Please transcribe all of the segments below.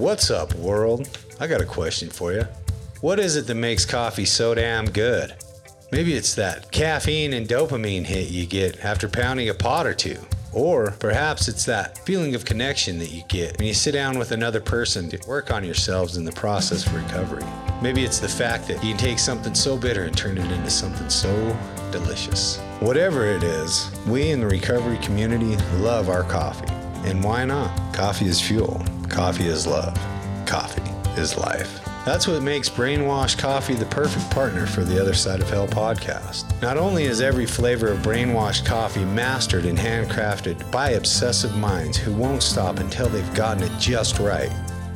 What's up, world? I got a question for you. What is it that makes coffee so damn good? Maybe it's that caffeine and dopamine hit you get after pounding a pot or two. Or perhaps it's that feeling of connection that you get when you sit down with another person to work on yourselves in the process of recovery. Maybe it's the fact that you can take something so bitter and turn it into something so delicious. Whatever it is, we in the recovery community love our coffee. And why not? Coffee is fuel, coffee is love, coffee is life. That's what makes Brainwash Coffee the perfect partner for the Other Side of Hell podcast. Not only is every flavor of Brainwash Coffee mastered and handcrafted by obsessive minds who won't stop until they've gotten it just right,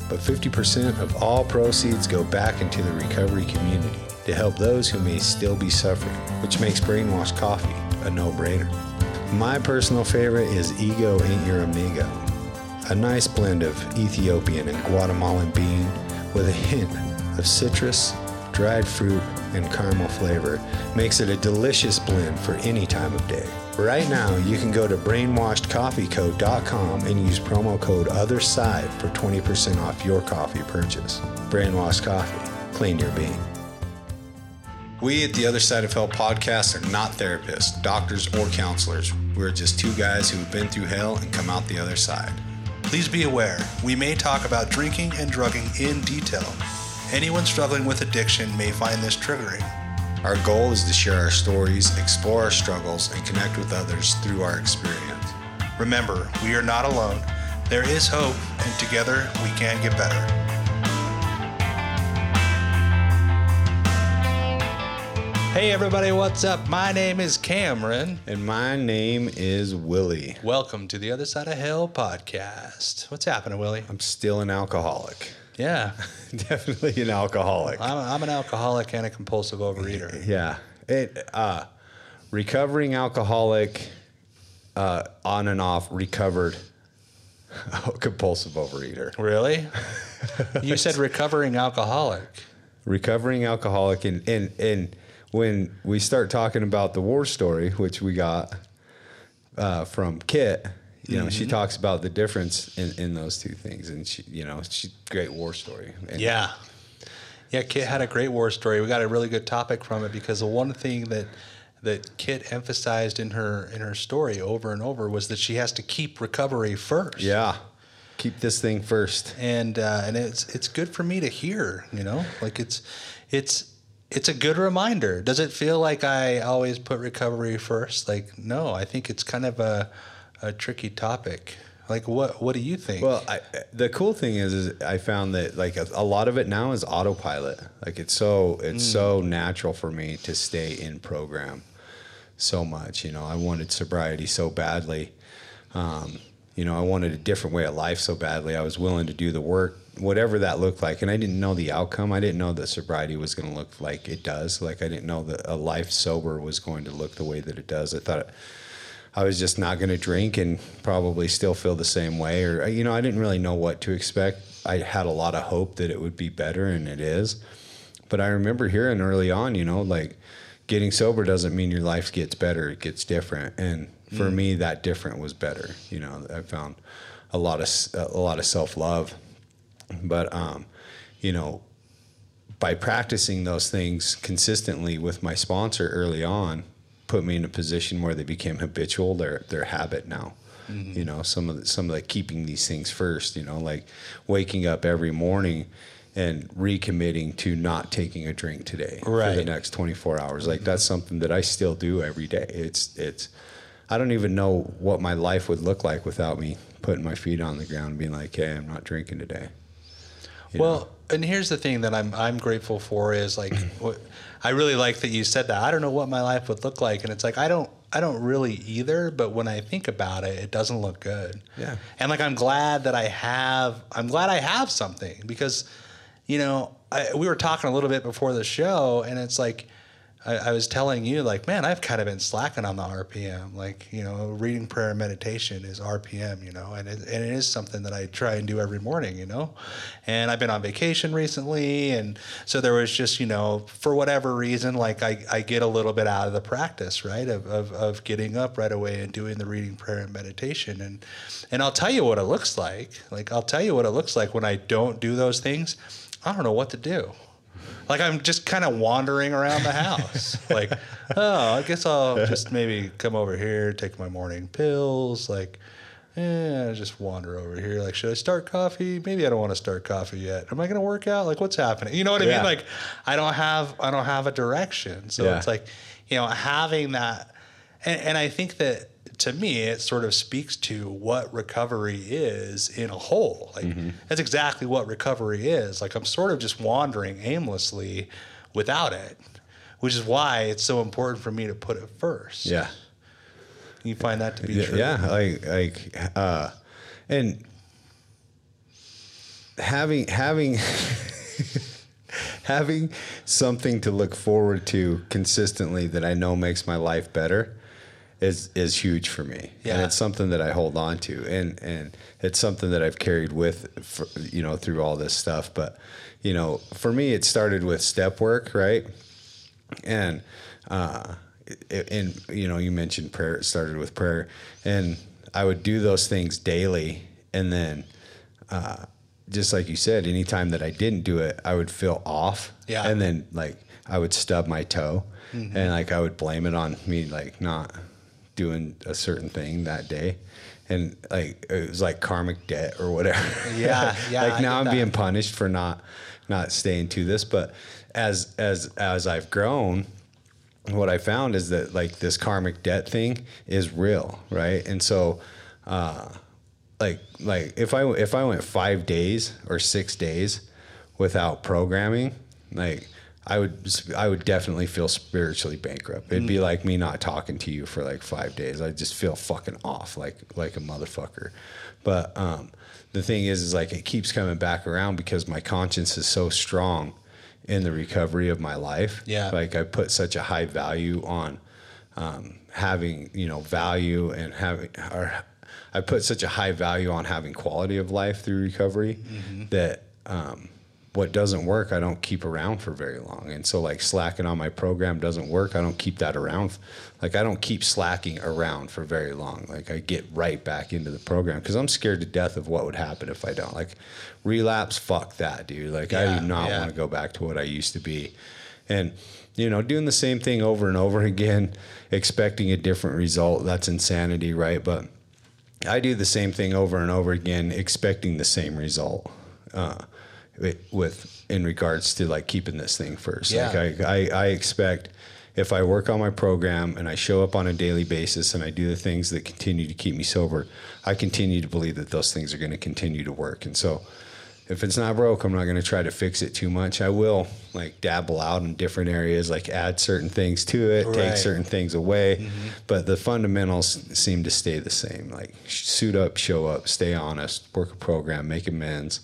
but 50% of all proceeds go back into the recovery community to help those who may still be suffering, which makes Brainwash Coffee a no brainer. My personal favorite is Ego Ain't Your Amigo, a nice blend of Ethiopian and Guatemalan bean with a hint of citrus, dried fruit, and caramel flavor makes it a delicious blend for any time of day. Right now, you can go to brainwashedcoffeeco.com and use promo code OTHERSIDE for 20% off your coffee purchase. Brainwashed Coffee, clean your bean. We at the Other Side of Hell podcast are not therapists, doctors, or counselors. We're just two guys who have been through hell and come out the other side. Please be aware, we may talk about drinking and drugging in detail. Anyone struggling with addiction may find this triggering. Our goal is to share our stories, explore our struggles, and connect with others through our experience. Remember, we are not alone. There is hope, and together we can get better. Hey everybody, what's up? My name is Cameron. And my name is Willie. Welcome to the Other Side of Hell podcast. What's happening, Willie? I'm still an alcoholic. Yeah, Definitely an alcoholic. I'm, I'm an alcoholic and a compulsive overeater. Yeah. It uh recovering alcoholic uh on and off recovered compulsive overeater. Really? You said recovering alcoholic. Recovering alcoholic and and and when we start talking about the war story, which we got uh, from Kitt, you know, she talks about the difference in, in those two things, and she, you know, she great war story. And Yeah. Yeah, Kitt had a great war story. We got a really good topic from it because the one thing that that Kitt emphasized in her in her story over and over was that she has to keep recovery first. yeah, keep this thing first. and uh, and it's it's good for me to hear. You know, like it's it's it's a good reminder. Does it feel like I always put recovery first? Like, no, I think it's kind of a a tricky topic. Like, what what do you think? Well, I, the cool thing is, is I found that like a, a lot of it now is autopilot. Like it's so it's so natural for me to stay in program so much. You know, I wanted sobriety so badly. Um, you know, I wanted a different way of life so badly. I was willing to do the work, whatever that looked like, and I didn't know the outcome. I didn't know that sobriety was going to look like it does. Like I didn't know that a life sober was going to look the way that it does. I thought. It, I was just not going to drink and probably still feel the same way. Or, you know, I didn't really know what to expect. I had a lot of hope that it would be better, and it is. But I remember hearing early on, you know, like getting sober doesn't mean your life gets better, it gets different. And for mm. me, that different was better. You know, I found a lot of a lot of self love, but um, you know, by practicing those things consistently with my sponsor early on, put me in a position where they became habitual. They're their habit now. You know, some of the, some of the keeping these things first. You know, like waking up every morning and recommitting to not taking a drink today for the next 24 hours. Like that's something that I still do every day. It's it's I don't even know what my life would look like without me putting my feet on the ground and being like, "Hey, I'm not drinking today." You know? Well, and here's the thing that I'm I'm grateful for is like what, I really like that you said that. I don't know what my life would look like, and it's like I don't I don't really either. But when I think about it, it doesn't look good. Yeah. And like I'm glad that I have I'm glad I have something because, you know, I, we were talking a little bit before the show, and it's like. I, I was telling you, like, man, I've kind of been slacking on the RPM. Like, you know, reading prayer and meditation is RPM, you know, and it, and it is something that I try and do every morning, you know. And I've been on vacation recently. And so there was just, you know, for whatever reason, like I, I get a little bit out of the practice, right, of, of, of getting up right away and doing the reading prayer and meditation. And, and I'll tell you what it looks like. Like, I'll tell you what it looks like when I don't do those things. I don't know what to do like I'm just kind of wandering around the house. like, oh, I guess I'll just maybe come over here, take my morning pills. Like, yeah, just wander over here. Like, should I start coffee? Maybe I don't want to start coffee yet. Am I going to work out? Like, what's happening? You know what I Yeah. mean? Like, I don't have I don't have a direction. So Yeah. it's like, you know, having that, and, and I think that to me, it sort of speaks to what recovery is in a whole. Like that's exactly what recovery is. Like I'm sort of just wandering aimlessly without it, which is why it's so important for me to put it first. Yeah. You find that to be Yeah, true. yeah, like like uh and having having having something to look forward to consistently that I know makes my life better is is huge for me. And it's something that I hold on to. And and it's something that I've carried with for, you know through all this stuff, but you know, for me it started with step work, right? and uh it- and you know you mentioned prayer it started with prayer. And i would do those things daily. And then uh just like you said anytime that i didn't do it i would feel off. Yeah. and then like i would stub my toe. And like i would blame it on me like not doing a certain thing that day. And like it was like karmic debt or whatever. Yeah, yeah, like now i'm that. being punished for not not staying to this. But as as as i've grown what i found is that like this karmic debt thing is real right? And so uh like like if i if i went five days or six days without programming like i would i would definitely feel spiritually bankrupt. It'd be like me not talking to you for like five days. I just feel fucking off like like a motherfucker. But um the thing is is like it keeps coming back around because my conscience is so strong in the recovery of my life. Yeah. like i put such a high value on um, having you know value and having or I put such a high value on having quality of life through recovery that um, what doesn't work I don't keep around for very long. And so like slacking on my program doesn't work I don't keep that around. Like I don't keep slacking around for very long. Like I get right back into the program because I'm scared to death of what would happen if I don't. Like relapse fuck that dude. Like I do not yeah. want to go back to what I used to be. And you know doing the same thing over and over again expecting a different result that's insanity right? But i do the same thing over and over again expecting the same result. Uh, with- in regards to like keeping this thing first Yeah. like I, I i expect if i work on my program and i show up on a daily basis and i do the things that continue to keep me sober i continue to believe that those things are going to continue to work and so if it's not broke, I'm not going to try to fix it too much. I will like dabble out in different areas, like add certain things to it, Right. take certain things away, mm-hmm. but the fundamentals seem to stay the same. Like suit up, show up, stay honest, work a program, make amends,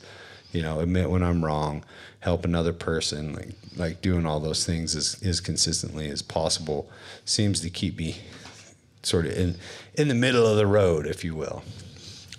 you know, admit when I'm wrong, help another person, like like doing all those things as as consistently as possible seems to keep me sort of in in the middle of the road, if you will.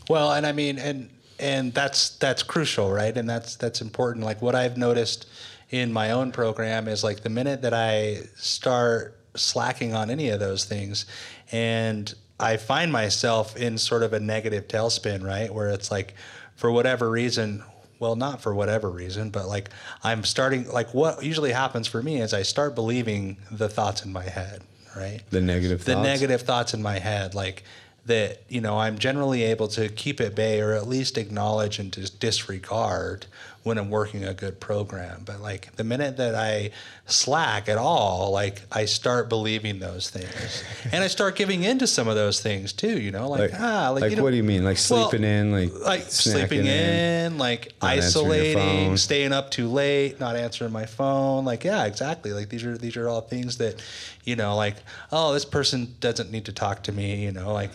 Well, and I mean, and and that's that's crucial, right? And that's that's important. Like what I've noticed in my own program is like the minute that I start slacking on any of those things, and I find myself in sort of a negative tailspin, right? Where it's like, for whatever reason, well, not for whatever reason, but like I'm starting, like what usually happens for me is I start believing the thoughts in my head, right? The negative the thoughts? negative thoughts in my head like that you know i'm generally able to keep at bay or at least acknowledge and just disregard when i'm working a good program but like the minute that i slack at all like i start believing those things and i start giving into some of those things too you know like, Like, ah like, like you know, what do you mean? Like well, sleeping in, like like sleeping snacking in, like not answering your isolating, staying up too late, not answering my phone. Like, yeah, exactly. Like these are these are all things that, you know, like, oh, this person doesn't need to talk to me. You know, like,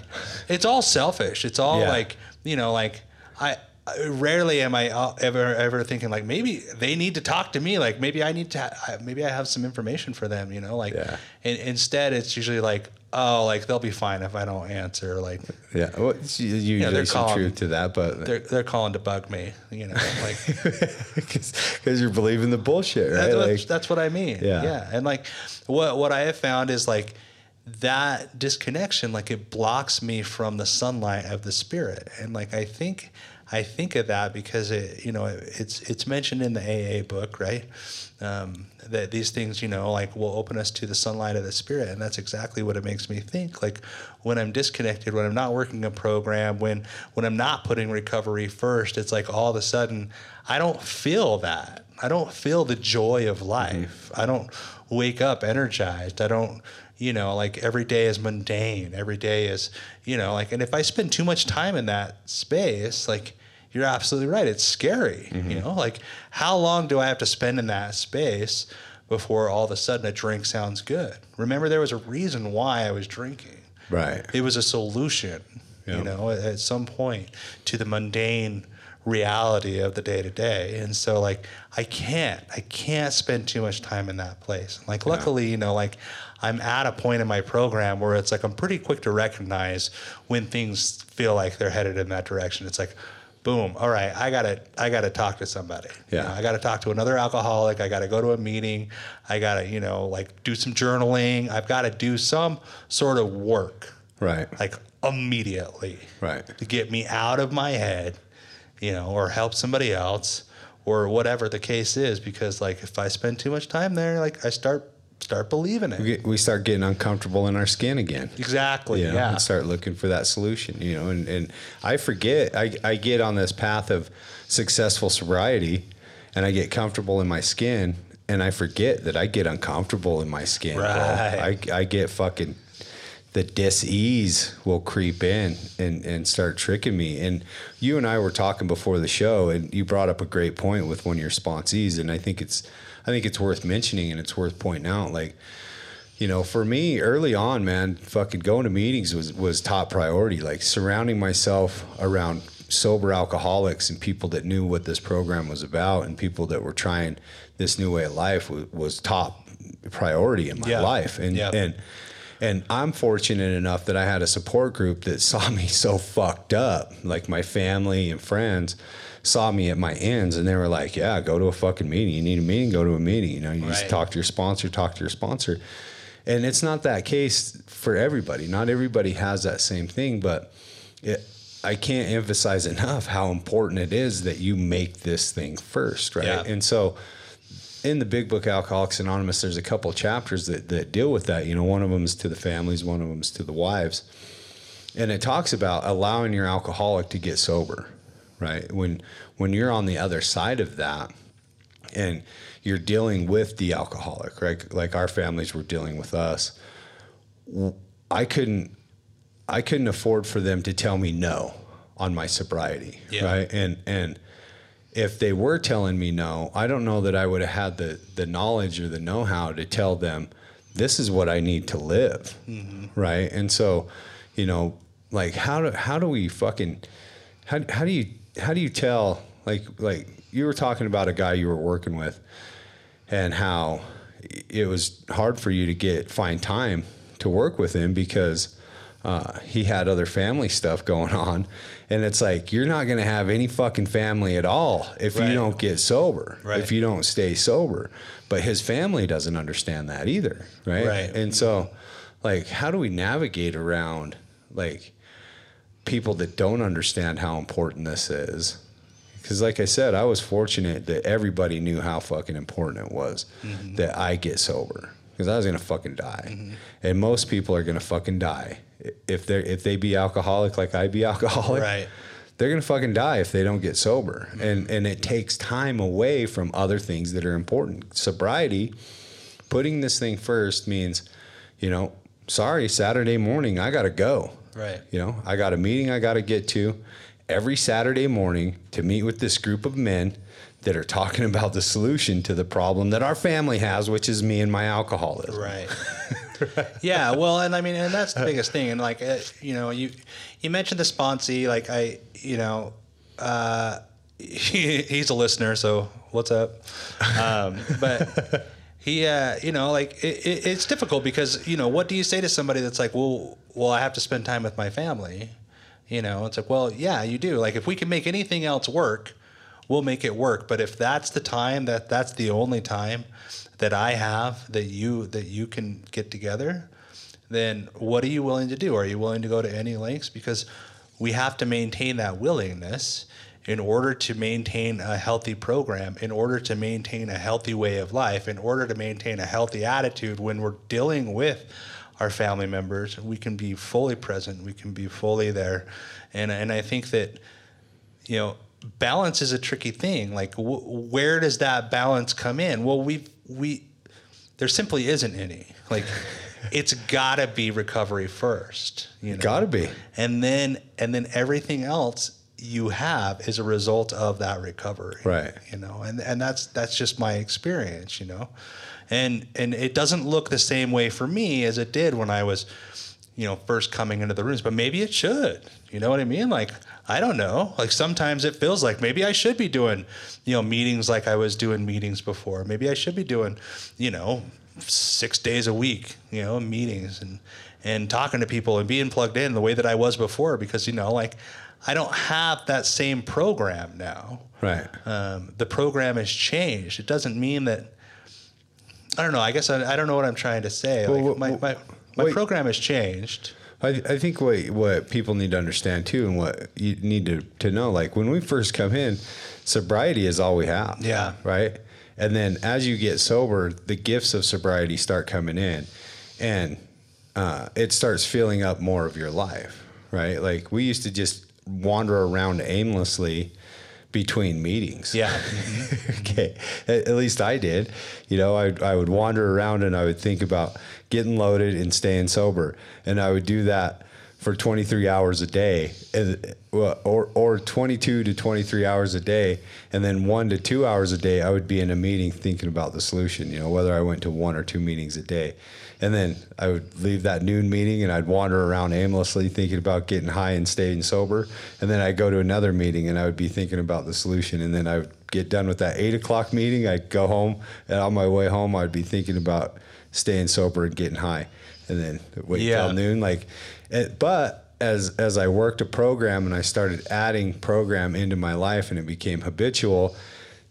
it's all selfish. It's all Yeah. like, you know, like I. Rarely am I uh, ever ever thinking like maybe they need to talk to me like maybe I need to ha- maybe I have some information for them you know like Yeah. and instead it's usually like oh like they'll be fine if I don't answer like Yeah, well, it's usually they're calm. truth to that, but they're they're calling to bug me you know like because you're believing the bullshit, right? That's, what, Like, that's what I mean. Yeah. Yeah. And like what what I have found is like that disconnection, like it blocks me from the sunlight of the spirit. And like I think I think of that because it you know it's it's mentioned in the AA book, right? Um, that these things, you know, like will open us to the sunlight of the spirit, and that's exactly what it makes me think. Like when I'm disconnected, when I'm not working a program, when when I'm not putting recovery first, it's like all of a sudden I don't feel that. I don't feel the joy of life. I don't wake up energized. I don't, you know, like every day is mundane. Every day is, you know, like, and if I spend too much time in that space, like, you're absolutely right. It's scary. You mm-hmm. know, like, how long do I have to spend in that space before all of a sudden a drink sounds good? Remember, there was a reason why I was drinking. right. It was a solution, Yeah. you know, at, at some point to the mundane reality of the day to day. And so like I can't, I can't spend too much time in that place. Like luckily, you know, like I'm at a point in my program where it's like I'm pretty quick to recognize when things feel like they're headed in that direction. It's like boom, all right, I gotta I gotta talk to somebody. You Yeah. know, I gotta talk to another alcoholic, I gotta go to a meeting, I gotta, you know, like do some journaling, I've gotta do some sort of work Right. like immediately Right. to get me out of my head you know or help somebody else or whatever the case is because like if i spend too much time there like i start start believing it We, get, we start getting uncomfortable in our skin again. exactly you know, yeah and start looking for that solution, you know, and, and I forget, I, I get on this path of successful sobriety and I get comfortable in my skin and I forget that I get uncomfortable in my skin. bro. Right. I, I get fucking, the dis-ease will creep in and, and start tricking me. And you and I were talking before the show and you brought up a great point with one of your sponsees. And I think it's, I think it's worth mentioning and it's worth pointing out. Like, you know, for me early on, man, fucking going to meetings was was top priority. Like surrounding myself around sober alcoholics and people that knew what this program was about and people that were trying this new way of life was, was top priority in my Yeah. life. And Yeah. and and I'm fortunate enough that I had a support group that saw me so fucked up. Like my family and friends saw me at my ends and they were like, Yeah, go to a fucking meeting. You need a meeting, go to a meeting. You know, you just talk to your sponsor, talk to your sponsor. And it's not that case for everybody. Not everybody has that same thing, but it, I can't emphasize enough how important it is that you make this thing first, right? Yeah. And so in the big book Alcoholics Anonymous, there's a couple chapters that, that deal with that. You know, one of them is to the families, one of them is to the wives. And it talks about allowing your alcoholic to get sober, right? When when you're on the other side of that and you're dealing with the alcoholic, right? Like our families were dealing with us. I couldn't I couldn't afford for them to tell me no on my sobriety, Yeah. right? And and if they were telling me no, I don't know that I would have had the the knowledge or the know-how to tell them this is what I need to live, right? And so, you know, like how do how do we fucking how how do you how do you tell like like you were talking about a guy you were working with and how it was hard for you to get find time to work with him because uh, he had other family stuff going on, and it's like you're not going to have any fucking family at all if you don't get sober, Right. if you don't stay sober. But his family doesn't understand that either, right? Right. And so, like, how do we navigate around like people that don't understand how important this is? Because, like I said, I was fortunate that everybody knew how fucking important it was Mm-hmm. that I get sober. Because I was gonna fucking die, mm-hmm. and most people are gonna fucking die if they if they be alcoholic like I be alcoholic. Right. They're gonna fucking die if they don't get sober, mm-hmm. and and it takes time away from other things that are important. Sobriety, putting this thing first means, you know, sorry, Saturday morning I gotta go. Right. You know, I got a meeting I got to get to every Saturday morning to meet with this group of men that are talking about the solution to the problem that our family has, which is me and my alcoholism. Right. yeah. Well, and I mean, and that's the biggest thing. And like, uh, you know, you you mentioned the sponsee. Like, I, you know, uh, he, he's a listener, so what's up? Um, but he, uh, you know, like it, it, it's difficult because you know, what do you say to somebody that's like, well, well, I have to spend time with my family. You know, it's like, well, yeah, you do. Like, if we can make anything else work, we'll make it work. But if that's the time that that's the only time that I have that you that you can get together, then what are you willing to do? Are you willing to go to any lengths? Because we have to maintain that willingness in order to maintain a healthy program, in order to maintain a healthy way of life, in order to maintain a healthy attitude when we're dealing with our family members. We can be fully present, we can be fully there. And, and I think that, you know, balance is a tricky thing. Like, wh- where does that balance come in? Well, we we there simply isn't any. Like, it's got to be recovery first. You know? Gotta be. and then and then everything else you have is a result of that recovery Right. you know and and that's that's just my experience you know and and it doesn't look the same way for me as it did when i was you know first coming into the rooms but maybe it should you know what i mean like i don't know like sometimes it feels like maybe i should be doing you know meetings like i was doing meetings before maybe i should be doing you know six days a week you know meetings and and talking to people and being plugged in the way that i was before because you know like i don't have that same program now Right. um, the program has changed. It doesn't mean that. I don't know. I guess I, I don't know what I'm trying to say. Well, Like, well, my, my, my program has changed. I, I think what what people need to understand too, and what you need to, to know, like when we first come in, sobriety is all we have. Yeah. Right. And then as you get sober, the gifts of sobriety start coming in, and uh, it starts filling up more of your life. Right. Like we used to just wander around aimlessly between meetings. Yeah. okay. At, at least I did. You know, I, I would wander around and I would think about getting loaded and staying sober. And I would do that for 23 hours a day uh, or, or 22 to 23 hours a day. And then one to two hours a day, I would be in a meeting thinking about the solution, you know, whether I went to one or two meetings a day. And then I would leave that noon meeting and I'd wander around aimlessly thinking about getting high and staying sober. And then I'd go to another meeting and I would be thinking about the solution. And then I would get done with that eight o'clock meeting. I'd go home and on my way home, I'd be thinking about staying sober and getting high. And then wait Yeah. till noon. Like, it, but as, as I worked a program and I started adding program into my life and it became habitual,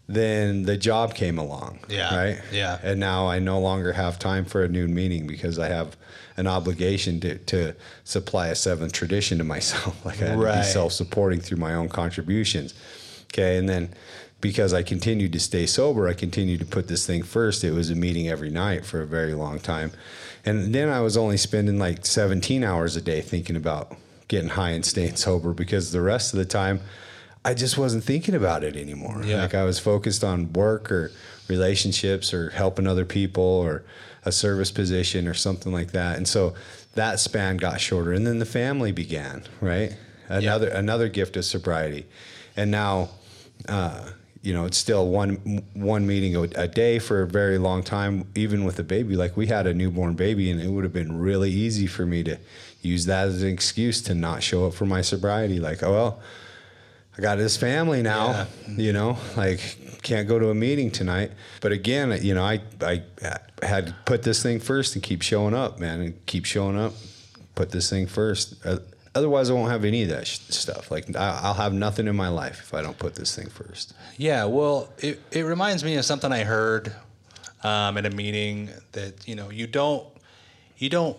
then the job came along. Yeah. Right. Yeah. And now I no longer have time for a noon meeting because I have an obligation to, to supply a seventh tradition to myself. like I had to be self supporting through my own contributions. Okay. And then because I continued to stay sober, I continued to put this thing first. It was a meeting every night for a very long time. And then I was only spending like 17 hours a day thinking about getting high and staying sober because the rest of the time I just wasn't thinking about it anymore. Yeah. Like I was focused on work or relationships or helping other people or a service position or something like that. And so that span got shorter. And then the family began, right? Another another gift of sobriety. And now uh, you know, it's still one one meeting a, a day for a very long time, even with a baby. Like we had a newborn baby, and it would have been really easy for me to use that as an excuse to not show up for my sobriety. Like, oh well, I got this family now, you know, like can't go to a meeting tonight. But again, you know, I I had to put this thing first and keep showing up, man, and keep showing up. Put this thing first. Uh, Otherwise, I won't have any of that sh- stuff. Like I, I'll have nothing in my life if I don't put this thing first. Yeah, well, it, it reminds me of something I heard um, at a meeting that you know you don't you don't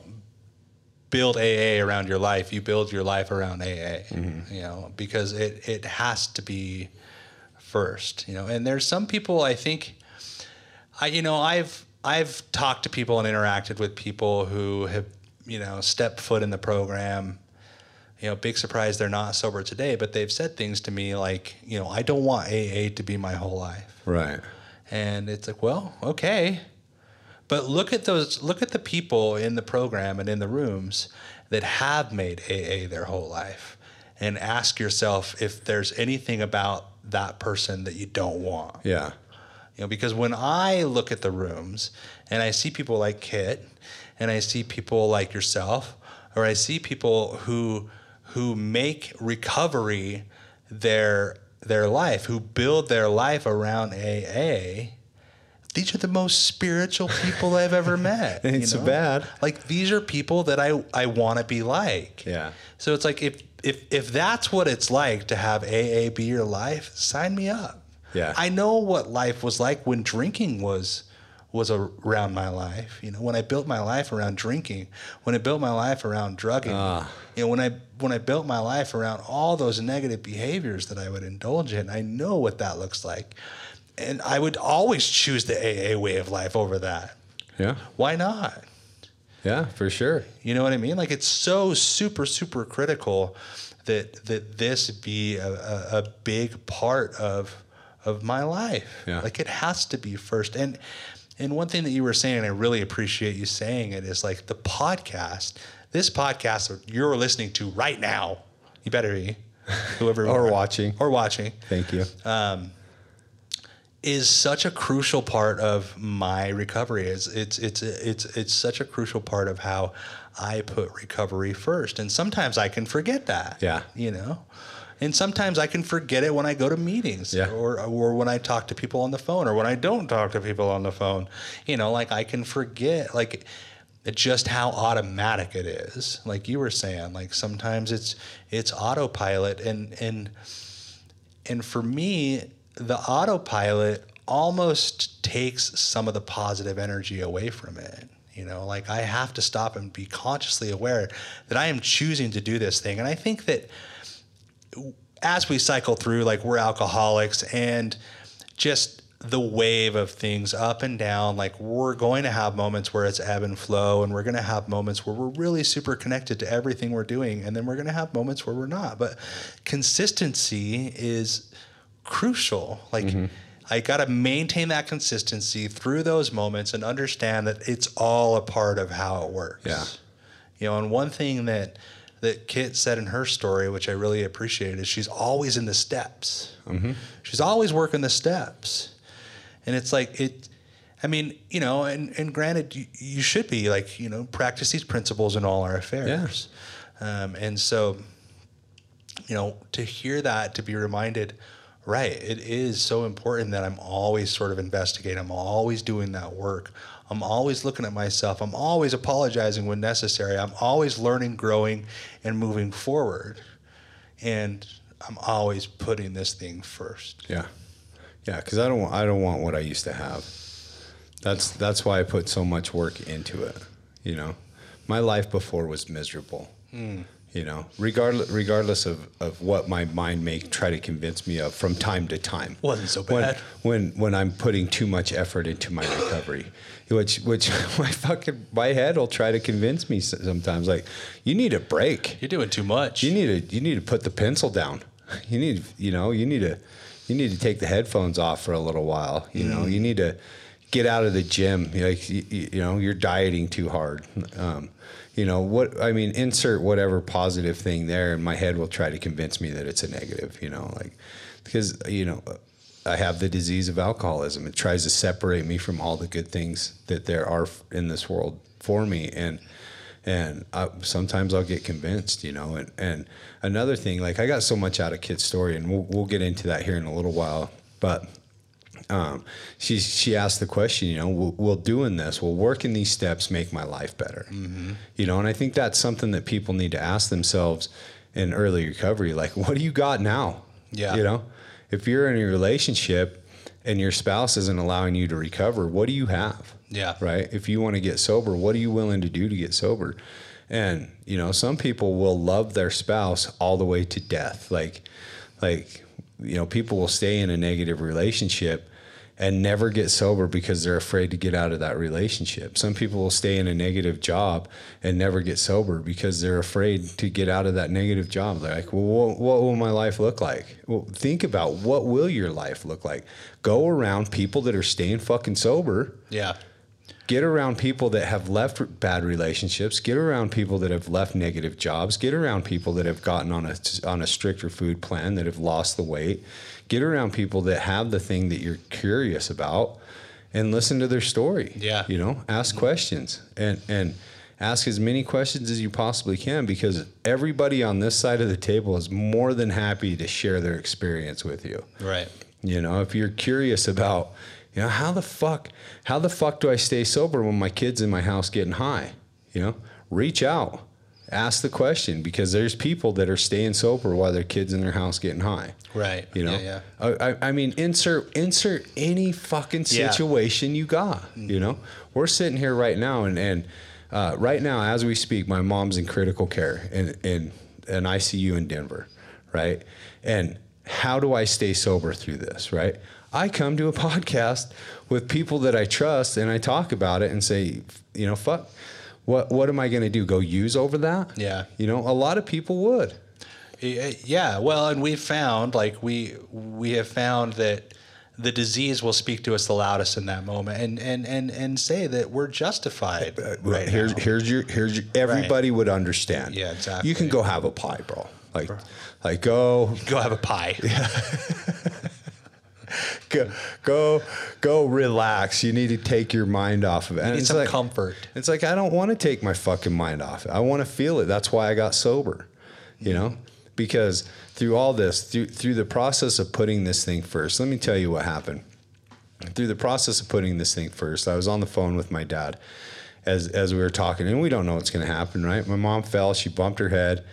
build AA around your life. You build your life around AA. You know, because it it has to be first. You know, and there's some people I think I you know I've I've talked to people and interacted with people who have you know stepped foot in the program you know, big surprise they're not sober today, but they've said things to me like, you know, I don't want AA to be my whole life. Right. And it's like, well, okay. But look at those look at the people in the program and in the rooms that have made AA their whole life and ask yourself if there's anything about that person that you don't want. Yeah. You know, because when I look at the rooms and I see people like Kitt and I see people like yourself, or I see people who who make recovery their their life, who build their life around AA, these are the most spiritual people I've ever met. Ain't you so bad. Like these are people that I I want to be like. Yeah. So it's like if if if that's what it's like to have AA be your life, sign me up. Yeah. I know what life was like when drinking was was around my life. You know, when I built my life around drinking, when I built my life around drugging, Ah. you know, when I when I built my life around all those negative behaviors that I would indulge in, I know what that looks like. And I would always choose the AA way of life over that. Yeah. Why not? Yeah, for sure. You know what I mean? Like it's so super super critical that that this be a, a, a big part of of my life. Yeah. Like it has to be first. And and one thing that you were saying, and I really appreciate you saying it, is like the podcast. This podcast that you're listening to right now, you better be, whoever Or watching. or watching, Thank you. Um, is such a crucial part of my recovery. It's it's it's it's it's such a crucial part of how I put recovery first. And sometimes I can forget that. Yeah. You know? And sometimes I can forget it when I go to meetings Yeah. or or when I talk to people on the phone or when I don't talk to people on the phone. You know, like I can forget like just how automatic it is. Like you were saying, like sometimes it's it's autopilot and and and for me, the autopilot almost takes some of the positive energy away from it. You know, like I have to stop and be consciously aware that I am choosing to do this thing. And I think that as we cycle through, like we're alcoholics and just the wave of things up and down, like we're going to have moments where it's ebb and flow, and we're going to have moments where we're really super connected to everything we're doing, and then we're going to have moments where we're not. But consistency is crucial. Like, mm-hmm. I got to maintain that consistency through those moments and understand that it's all a part of how it works. Yeah. You know, and one thing that that Kitt said in her story, which I really appreciated, is she's always in the steps. She's always working the steps, and it's like it. I mean, you know, and and granted, you, you should be like you know practice these principles in all our affairs, um, and so you know, to hear that, to be reminded, right, it is so important that I'm always sort of investigating. I'm always doing that work. I'm always looking at myself. I'm always apologizing when necessary. I'm always learning, growing, and moving forward. And I'm always putting this thing first. Yeah, yeah. Because I don't want I don't want what I used to have. That's that's why I put so much work into it. You know, my life before was miserable. Hmm. You know, regardless regardless of, of what my mind may try to convince me of from time to time. Wasn't so When- bad. when when I'm putting too much effort into my recovery, which which my fucking my head will try to convince me sometimes. Like, you need a break. You're doing too much. You need to you need to put the pencil down. You need you know you need to you need to take the headphones off for a little while. You know you need to get out of the gym. Like you, you know you're dieting too hard. Um, you know what I mean? Insert whatever positive thing there, and my head will try to convince me that it's a negative. You know, like because you know. I have the disease of alcoholism. It tries to separate me from all the good things that there are in this world for me, and and I, sometimes I'll get convinced, you know. And, and another thing, like I got so much out of Kitt's story, and we'll, we'll get into that here in a little while. But um, she she asked the question, you know, will, will doing this, will working these steps make my life better? You know, and I think that's something that people need to ask themselves in early recovery. Like, what do you got now? Yeah. You know, if you're in a relationship and your spouse isn't allowing you to recover, what do you have? Yeah. Right. If you want to get sober, what are you willing to do to get sober? And you know, some people will love their spouse all the way to death. Like, like you know, people will stay in a negative relationship and never get sober because they're afraid to get out of that relationship. Some people will stay in a negative job and never get sober because they're afraid to get out of that negative job. They're like, well, what, what will my life look like? Well, think about what will your life look like? Go around people that are staying fucking sober Yeah. get around people that have left bad relationships get around people that have left negative jobs get around people that have gotten on a on a stricter food plan that have lost the weight get around people that have the thing that you're curious about and listen to their story Yeah. you know ask questions and and ask as many questions as you possibly can because everybody on this side of the table is more than happy to share their experience with you. Right. You know, if you're curious about, you know, how the fuck, how the fuck do I stay sober when my kids in my house getting high? You know, reach out, ask the question because there's people that are staying sober while their kids in their house getting high. Right. You know, Yeah. I, I, I mean, insert insert any fucking Yeah. situation you got. You know, we're sitting here right now, and and uh, right now as we speak, my mom's in critical care in in an ICU in Denver, right? And how do I stay sober through this? Right? I come to a podcast with people that I trust, and I talk about it and say, you know, fuck. What, what am I going to do? Go use over that? Yeah. You know, a lot of people would. Yeah, well, and we've found like we we have found that the disease will speak to us the loudest in that moment, and and and and say that we're justified uh, uh, right here's now. here's your here's your everybody would understand. Yeah, exactly. You can go have a pie, bro. Like like go Go have a pie. go go go relax. You need to take your mind off of it. And need it's some like, comfort. It's like I don't want to take my fucking mind off it. I want to feel it. That's why I got sober. You know? Because through all this, through through the process of putting this thing first, let me tell you what happened. Through the process of putting this thing first, I was on the phone with my dad as as we were talking, and we don't know what's going to happen, right? My mom fell; she bumped her head.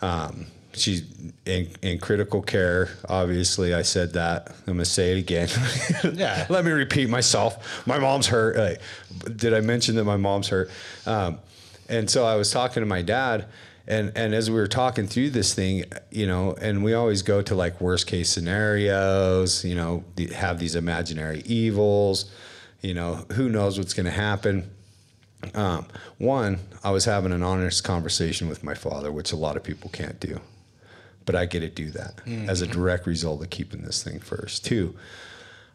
Um, she's in, in critical care. Obviously, I said that. I'm going to say it again. Yeah. Let me repeat myself. My mom's hurt. Like, did I mention that my mom's hurt? Um, and so I was talking to my dad, and and as we were talking through this thing, you know, and we always go to like worst case scenarios, you know, have these imaginary evils, you know, who knows what's going to happen. Um, one, I was having an honest conversation with my father, which a lot of people can't do, but I get to do that hmm. as a direct result of keeping this thing first. Two,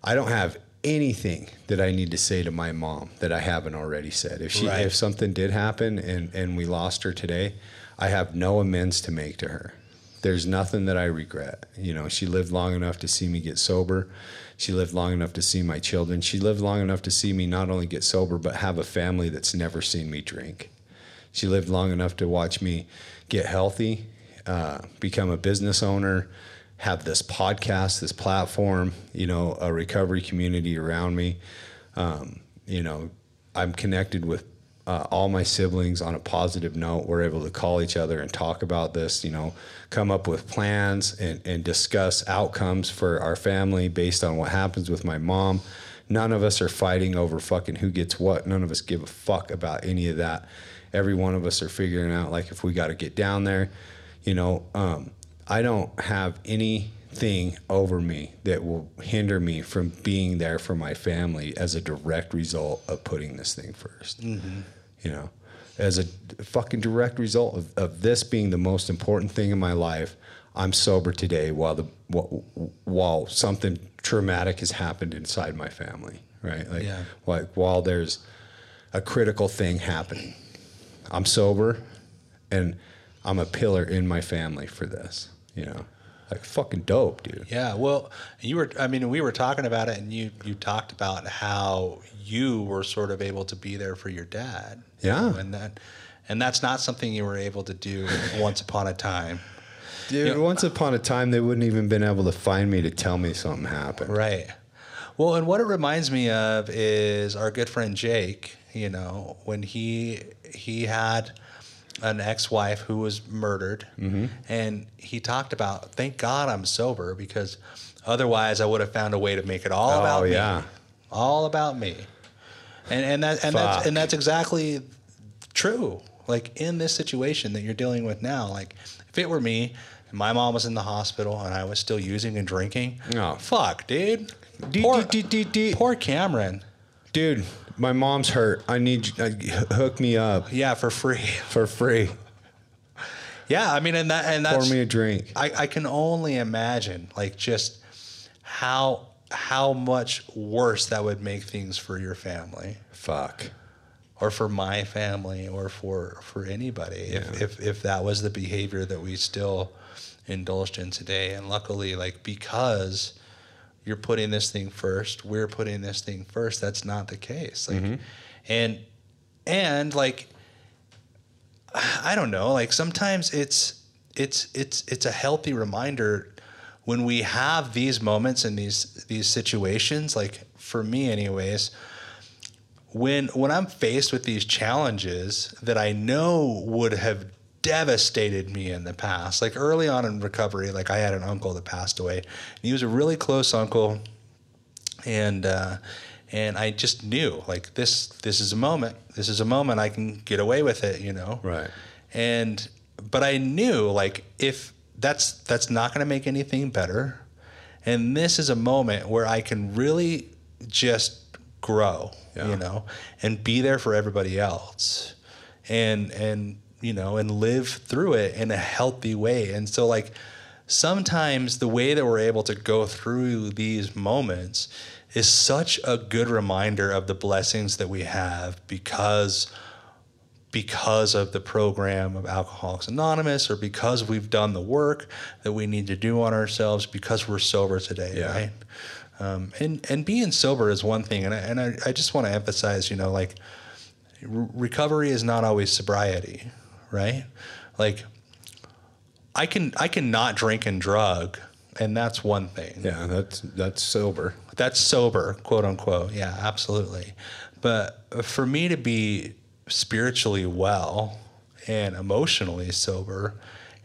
I don't have anything that I need to say to my mom that I haven't already said. If she, Right. if something did happen and and we lost her today, I have no amends to make to her. There's nothing that I regret. You know, she lived long enough to see me get sober. She lived long enough to see my children. She lived long enough to see me not only get sober, but have a family that's never seen me drink. She lived long enough to watch me get healthy, uh, become a business owner, have this podcast, this platform, you know, a recovery community around me. Um, you know, I'm connected with uh, all my siblings on a positive note. We're able to call each other and talk about this, you know, come up with plans and, and discuss outcomes for our family based on what happens with my mom. None of us are fighting over fucking who gets what. None of us give a fuck about any of that. Every one of us are figuring out like if we got to get down there, you know. Um, I don't have anything over me that will hinder me from being there for my family as a direct result of putting this thing 1st You know, as a fucking direct result of, of this being the most important thing in my life, I'm sober today while the while something traumatic has happened inside my family, right? Like, Yeah. like while there's a critical thing happening, I'm sober, and I'm a pillar in my family for this. You know, like fucking dope, dude. Yeah, well, you were. I mean, we were talking about it, and you you talked about how you were sort of able to be there for your dad. you Yeah. know, and that, and that's not something you were able to do once upon a time. Dude, Yeah. once upon a time, they wouldn't even been able to find me to tell me something happened. Right. Well, and what it reminds me of is our good friend Jake. You know, when he he had an ex-wife who was murdered, and he talked about, "Thank God I'm sober because otherwise I would have found a way to make it all Oh, about yeah. me, all about me." And and that and that's and that's exactly true. Like in this situation that you're dealing with now, like if it were me. My mom was in the hospital and I was still using and drinking. Oh. Fuck, dude. Poor, dee. poor Cameron. Dude, my mom's hurt. I need you. Uh, hook me up Yeah, for free. for free. Yeah, I mean, and that and Pour that's me a drink. I, I can only imagine like just how how much worse that would make things for your family Fuck. or for my family or for for anybody if, if if that was the behavior that we still indulged in today and luckily like because you're putting this thing first we're putting this thing first that's not the case like mm-hmm. and and like I don't know. Like sometimes it's it's it's it's a healthy reminder when we have these moments and these these situations. Like for me, anyways, when when I'm faced with these challenges that I know would have devastated me in the past. Like early on in recovery, like I had an uncle that passed away. he was a really close uncle, and uh, and I just knew like this this is a moment. This is a moment I can get away with it, you know. Right. And but I knew like if that's that's not going to make anything better, and this is a moment where I can really just grow, Yeah. you know, and be there for everybody else, and and you know, and live through it in a healthy way. And so like sometimes the way that we're able to go through these moments is such a good reminder of the blessings that we have because because of the program of Alcoholics Anonymous or because we've done the work that we need to do on ourselves because we're sober today, Yeah. right? Um, and and being sober is one thing, and I, and I, I just want to emphasize, you know, like re- recovery is not always sobriety, right? Like I can I can not drink and drug, and that's one thing Yeah, that's that's sober. that's sober, quote unquote. Yeah, absolutely. But for me to be spiritually well and emotionally sober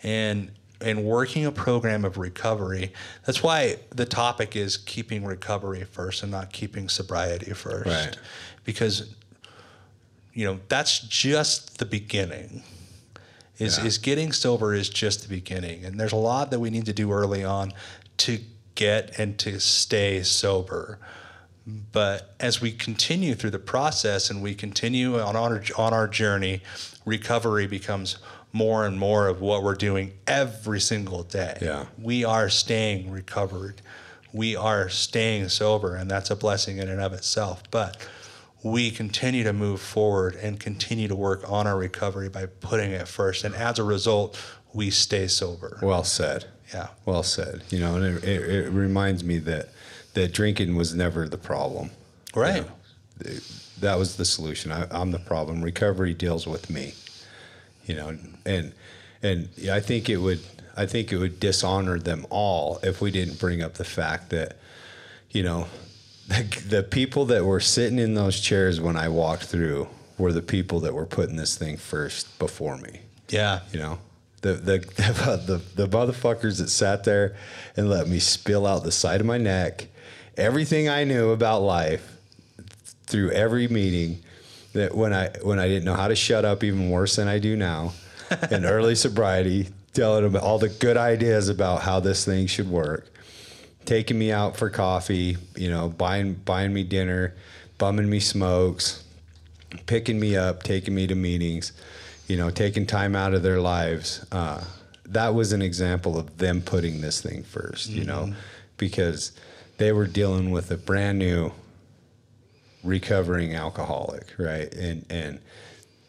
and and working a program of recovery, that's why the topic is keeping recovery first and not keeping sobriety first. Right. Because you know, that's just the beginning. Is Yeah. is getting sober is just the beginning. And there's a lot that we need to do early on to get and to stay sober. But as we continue through the process and we continue on our on our journey, recovery becomes more and more of what we're doing every single day. Yeah. We are staying recovered. We are staying sober, and that's a blessing in and of itself. But we continue to move forward and continue to work on our recovery by putting it first. And as a result, we stay sober. Well said. Yeah. Well said. You know, and it, it, it reminds me that that drinking was never the problem. Right. You know, that was the solution. I, I'm the problem. Recovery deals with me. You know, and and I think it would I think it would dishonor them all if we didn't bring up the fact that, you know, the, the people that were sitting in those chairs when I walked through were the people that were putting this thing first before me. Yeah. You know, the the the the, the motherfuckers that sat there and let me spill out the side of my neck everything I knew about life through every meeting. That when I when I didn't know how to shut up even worse than I do now, in early sobriety, telling them all the good ideas about how this thing should work, taking me out for coffee, you know, buying buying me dinner, bumming me smokes, picking me up, taking me to meetings, you know, taking time out of their lives. Uh, that was an example of them putting this thing 1st you know, because they were dealing with a brand new recovering alcoholic, right? And and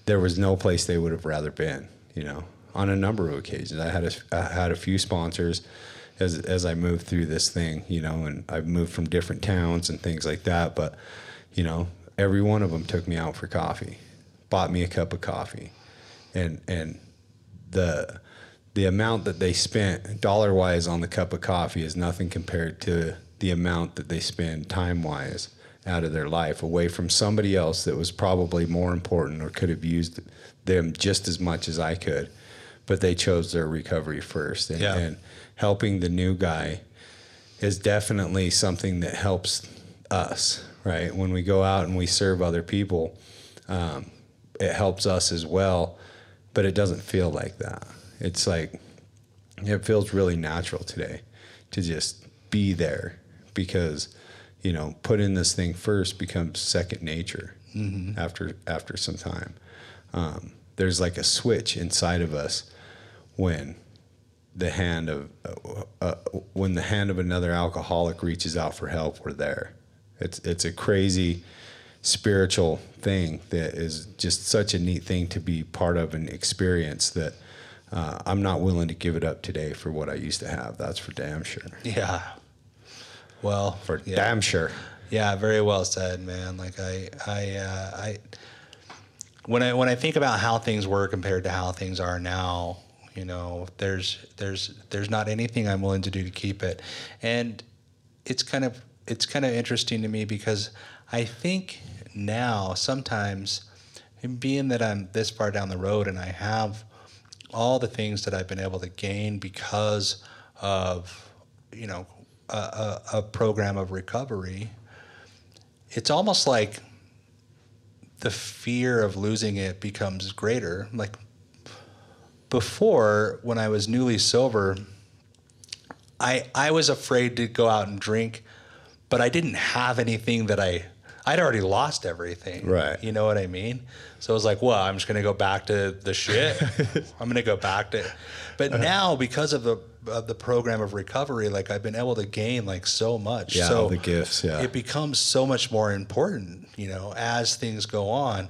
there was no place they would have rather been, you know, on a number of occasions. I had a, I had a few sponsors as as I moved through this thing, you know, and I've moved from different towns and things like that, but you know, every one of them took me out for coffee, bought me a cup of coffee. And and the the amount that they spent dollar wise on the cup of coffee is nothing compared to the amount that they spend time wise out of their life away from somebody else that was probably more important or could have used them just as much as I could. But they chose their recovery first. And, Yeah. and helping the new guy is definitely something that helps us, right? When we go out and we serve other people, um, it helps us as well, but it doesn't feel like that. It's like it feels really natural today to just be there because you know putting this thing first becomes second nature after after some time. Um, there's like a switch inside of us when the hand of uh, uh, when the hand of another alcoholic reaches out for help, we're there. It's it's a crazy spiritual thing that is just such a neat thing to be part of and experience that uh, I'm not willing to give it up today for what I used to have. That's for damn sure. Yeah. Well, For yeah. damn sure. Yeah, very well said, man. Like I, I, uh, I, when I when I think about how things were compared to how things are now, you know, there's there's there's not anything I'm willing to do to keep it, and it's kind of it's kind of interesting to me because I think now sometimes, being that I'm this far down the road and I have all the things that I've been able to gain because of you know a, a, a program of recovery, it's almost like the fear of losing it becomes greater. Like before, when I was newly sober, I I was afraid to go out and drink, but I didn't have anything that I I'd already lost everything. Right. You know what I mean? So I was like, well, I'm just gonna go back to the shit. I'm gonna go back to but uh-huh. now because of the of the program of recovery, like I've been able to gain like so much. Yeah, so the gifts, yeah. It becomes so much more important, you know, as things go on.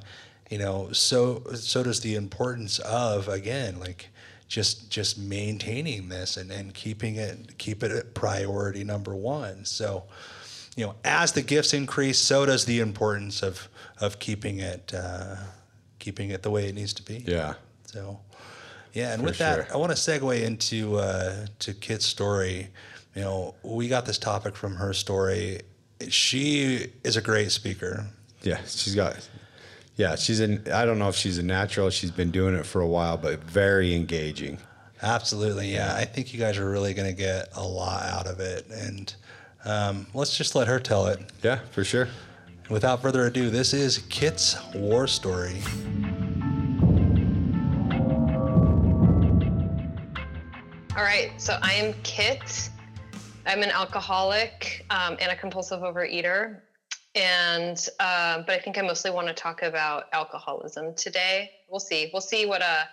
You know, so so does the importance of again, like just just maintaining this and, and keeping it keep it at priority number one. So, you know, as the gifts increase, so does the importance of of keeping it uh, keeping it the way it needs to be. Yeah. So, yeah, and For with that, sure. I want to segue into uh, to Kitt's story. You know, we got this topic from her story. She is a great speaker. Yeah, she's got. Yeah, she's an. I don't know if she's a natural. She's been doing it for a while, but very engaging. Absolutely, yeah. I think you guys are really going to get a lot out of it, and um, let's just let her tell it. Yeah, for sure. Without further ado, this is Kitt's war story. All right, so I am Kitt. I'm an alcoholic um, and a compulsive overeater, and uh, but I think I mostly want to talk about alcoholism today. We'll see. We'll see what uh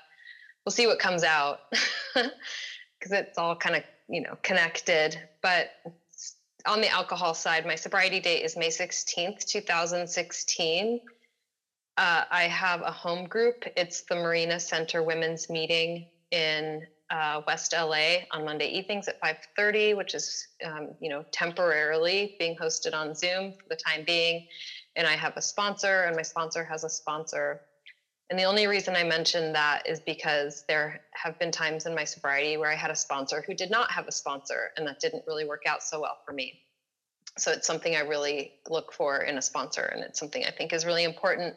we'll see what comes out because it's all kind of you know connected. But on the alcohol side, my sobriety date is May 16th, 2016. Uh, I have a home group. It's the Marina Center Women's Meeting in uh, West LA on Monday evenings at 5:30, which is um, you know temporarily being hosted on Zoom for the time being. And I have a sponsor, and my sponsor has a sponsor. And the only reason I mention that is because there have been times in my sobriety where I had a sponsor who did not have a sponsor, and that didn't really work out so well for me. So it's something I really look for in a sponsor, and it's something I think is really important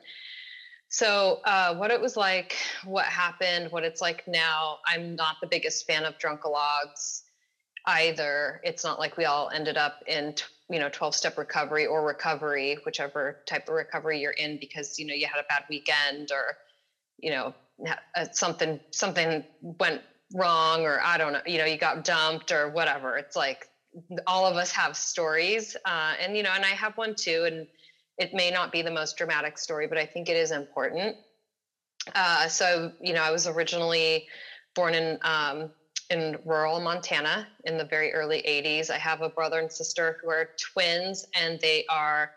so, uh, what it was like, what happened, what it's like now, I'm not the biggest fan of drunkalogs either. It's not like we all ended up in, you know, 12 step recovery or recovery, whichever type of recovery you're in, because, you know, you had a bad weekend or, you know, uh, something, something went wrong or I don't know, you know, you got dumped or whatever. It's like all of us have stories. Uh, and, you know, and I have one too. And, it may not be the most dramatic story, but I think it is important. Uh, so, you know, I was originally born in um, in rural Montana in the very early '80s. I have a brother and sister who are twins, and they are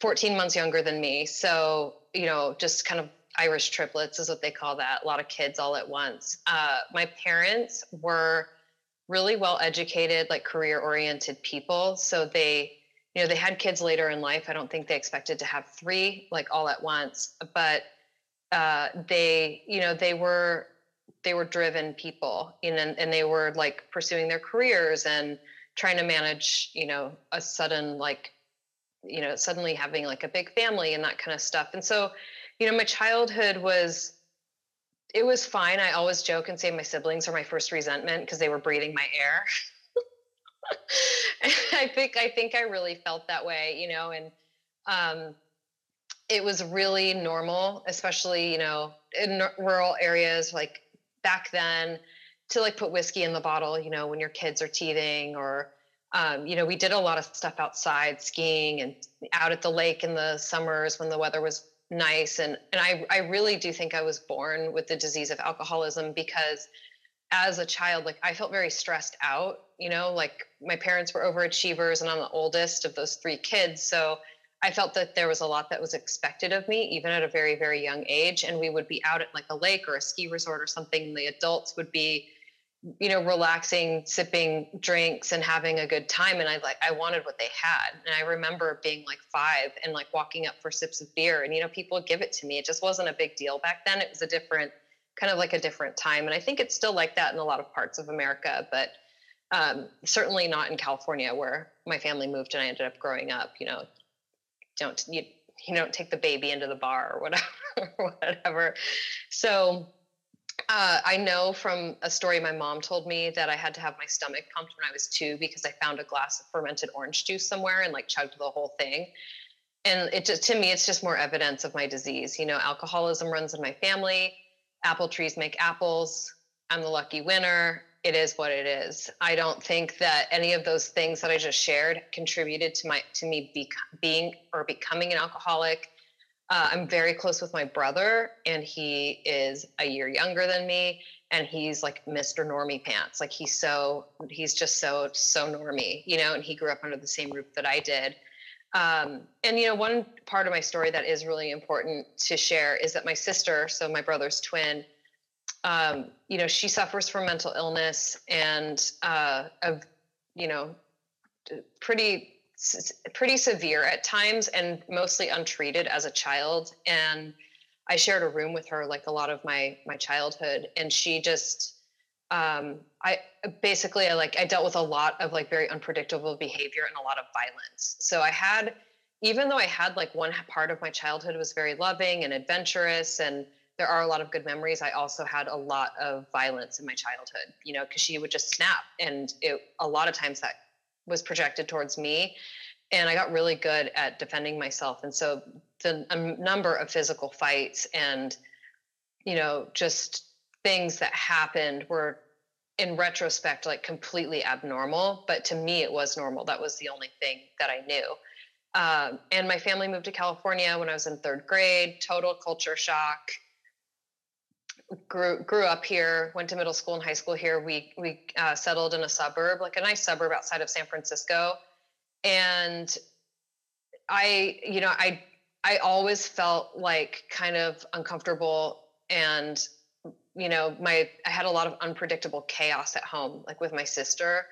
14 months younger than me. So, you know, just kind of Irish triplets is what they call that. A lot of kids all at once. Uh, my parents were really well educated, like career oriented people. So they you know they had kids later in life. I don't think they expected to have three like all at once but uh, they you know they were they were driven people you know, and, and they were like pursuing their careers and trying to manage you know a sudden like you know suddenly having like a big family and that kind of stuff. And so you know my childhood was it was fine. I always joke and say my siblings are my first resentment because they were breathing my air I think I think I really felt that way, you know, and um, it was really normal, especially you know in rural areas like back then, to like put whiskey in the bottle, you know, when your kids are teething, or um, you know, we did a lot of stuff outside, skiing and out at the lake in the summers when the weather was nice, and and I I really do think I was born with the disease of alcoholism because as a child, like I felt very stressed out, you know, like my parents were overachievers and I'm the oldest of those three kids. So I felt that there was a lot that was expected of me, even at a very, very young age. And we would be out at like a lake or a ski resort or something, and the adults would be you know, relaxing, sipping drinks and having a good time. And I like, I wanted what they had. And I remember being like five and like walking up for sips of beer and, you know, people would give it to me. It just wasn't a big deal back then. It was a different, kind of like a different time. And I think it's still like that in a lot of parts of America, but um, certainly not in California where my family moved and I ended up growing up, you know, don't, you, you don't take the baby into the bar or whatever, whatever. So, uh, I know from a story my mom told me that I had to have my stomach pumped when I was two because I found a glass of fermented orange juice somewhere and like chugged the whole thing. And it just, to me, it's just more evidence of my disease. You know, alcoholism runs in my family. Apple trees make apples. I'm the lucky winner. It is what it is. I don't think that any of those things that I just shared contributed to my to me be, being or becoming an alcoholic uh, I'm very close with my brother, and he is a year younger than me, and he's like Mr. Normie Pants. Like he's so he's just so so normie, you know. And he grew up under the same roof that I did. Um, and you know, one part of my story that is really important to share is that my sister, so my brother's twin, um, you know, she suffers from mental illness and uh, of you know pretty pretty severe at times and mostly untreated as a child. And i shared a room with her like a lot of my my childhood. And she just um i basically i like i dealt with a lot of like very unpredictable behavior and a lot of violence. So i had even though i had like one part of my childhood was very loving and adventurous and there are a lot of good memories i also had a lot of violence in my childhood you know because she would just snap and it a lot of times that was projected towards me and i got really good at defending myself. And so the a number of physical fights and you know just things that happened were in retrospect like completely abnormal but to me it was normal. That was the only thing that i knew. Um, and my family moved to california when i was in third grade. Total culture shock. Grew grew up here, went to middle school and high school here. We we uh, settled in a suburb, like a nice suburb outside of San Francisco, and I, you know, I I always felt like kind of uncomfortable and you know my i had a lot of unpredictable chaos at home like with my sister.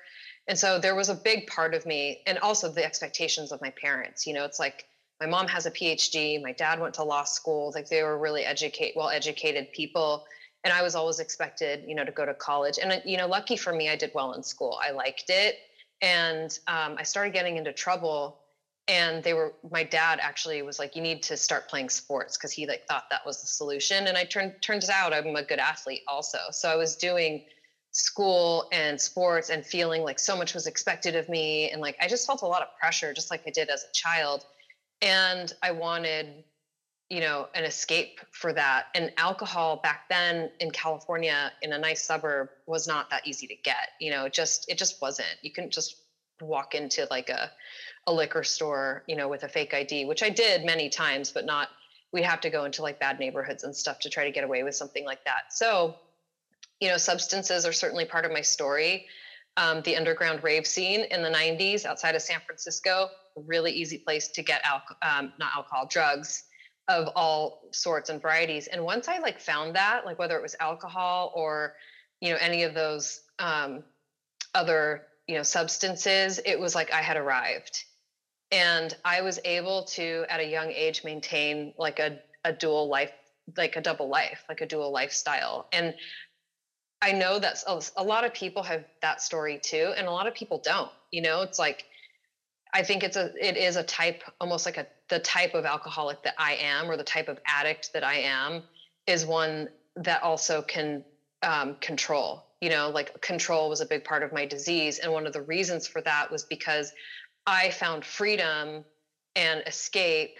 And so there was a big part of me and also the expectations of my parents you know it's like my mom has a phd my dad went to law school like they were really educate well educated people. And i was always expected you know to go to college. And you know lucky for me i did well in school. I liked it. And um, i started getting into trouble and they were my dad actually was like you need to start playing sports because he like thought that was the solution and i turned turns out i'm a good athlete also so i was doing school and sports and feeling like so much was expected of me and like i just felt a lot of pressure just like i did as a child and I wanted, you know, an escape for that. And alcohol back then in California, in a nice suburb, was not that easy to get. You know, just it just wasn't. You couldn't just walk into like a a liquor store, you know, with a fake ID, which I did many times, but not. We'd have to go into like bad neighborhoods and stuff to try to get away with something like that. So, you know, substances are certainly part of my story. Um, the underground rave scene in the 90s outside of San Francisco really easy place to get alcohol, um, not alcohol, drugs of all sorts and varieties. And once I like found that, like whether it was alcohol or, you know, any of those um, other, you know, substances, it was like I had arrived. And I was able to, at a young age, maintain like a, a dual life, like a double life, like a dual lifestyle. And I know that a lot of people have that story too, and a lot of people don't. You know, it's like I think it's a it is a type almost like a the type of alcoholic that I am or the type of addict that I am is one that also can um, control. You know, like control was a big part of my disease, and one of the reasons for that was because I found freedom and escape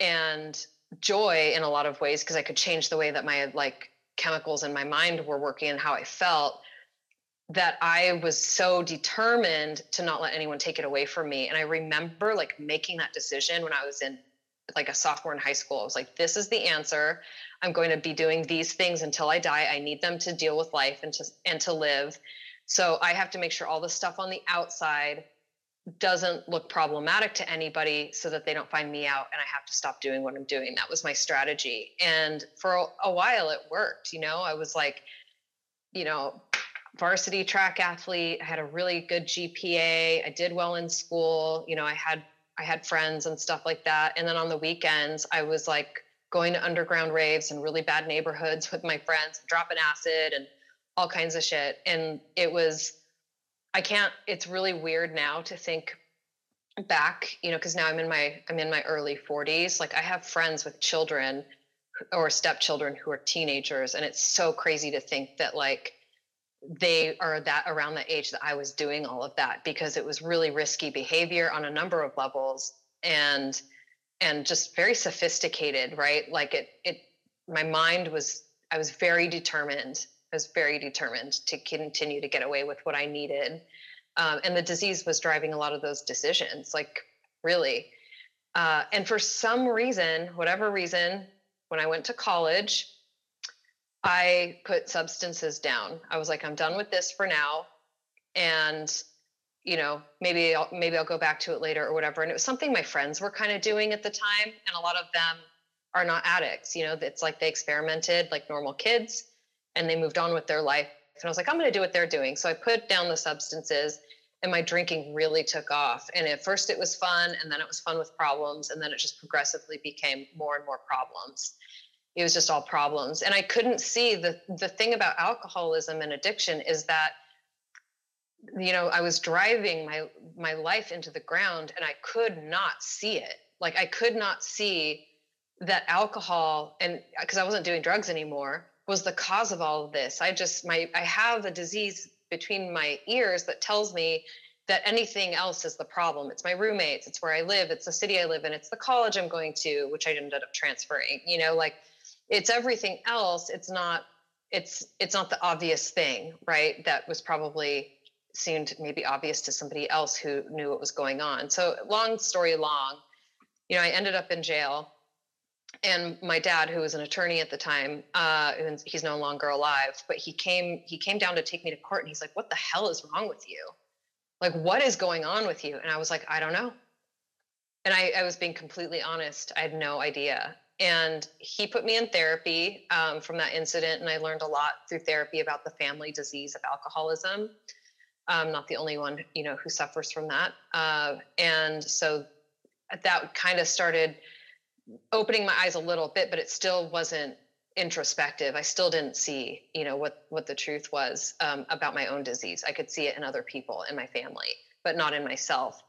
and joy in a lot of ways because I could change the way that my like chemicals in my mind were working and how I felt that I was so determined to not let anyone take it away from me. And I remember like making that decision when I was in like a sophomore in high school. I was like, this is the answer. I'm going to be doing these things until I die. I need them to deal with life and to and to live. So I have to make sure all the stuff on the outside doesn't look problematic to anybody so that they don't find me out and I have to stop doing what I'm doing. That was my strategy. And for a, while it worked, you know. I was like, you know, varsity track athlete. I had a really good GPA. I did well in school. You know, I had I had friends and stuff like that. And then on the weekends, I was like going to underground raves in really bad neighborhoods with my friends, dropping acid and all kinds of shit. And it was, I can't, it's really weird now to think back, you know, because now I'm in my, I'm in my early 40s. Like I have friends with children or stepchildren who are teenagers. And it's so crazy to think that like, they are that around the age that I was doing all of that because it was really risky behavior on a number of levels and and just very sophisticated, right? Like it it my mind was I was very determined. I was very determined to continue to get away with what I needed. Um, and the disease was driving a lot of those decisions, like really. Uh, and for some reason, whatever reason, when I went to college, I put substances down. I was like, I'm done with this for now. And, you know, maybe I'll, maybe I'll go back to it later or whatever. And it was something my friends were kind of doing at the time. And a lot of them are not addicts. You know, it's like they experimented like normal kids and they moved on with their life. And I was like, I'm going to do what they're doing. So I put down the substances and my drinking really took off. And at first it was fun and then it was fun with problems. And then it just progressively became more and more problems it was just all problems and i couldn't see the the thing about alcoholism and addiction is that you know i was driving my my life into the ground and i could not see it like i could not see that alcohol and because i wasn't doing drugs anymore was the cause of all of this. I just my i have a disease between my ears that tells me that anything else is the problem. It's my roommates it's where i live it's the city i live in it's the college i'm going to which i ended up transferring you know like it's everything else. It's not it's it's not the obvious thing right? That was probably seemed maybe obvious to somebody else who knew what was going on. So long story long you know i ended up in jail and my dad who was an attorney at the time uh, and he's no longer alive but he came he came down to take me to court and he's like what the hell is wrong with you? Like what is going on with you? And i was like i don't know. And I, I was being completely honest. I had no idea. And he put me in therapy um, from that incident and i learned a lot through therapy about the family disease of alcoholism. I'm not the only one you know who suffers from that. Uh, and so that kind of started opening my eyes a little bit but it still wasn't introspective i still didn't see you know what what the truth was um, about my own disease i could see it in other people in my family but not in myself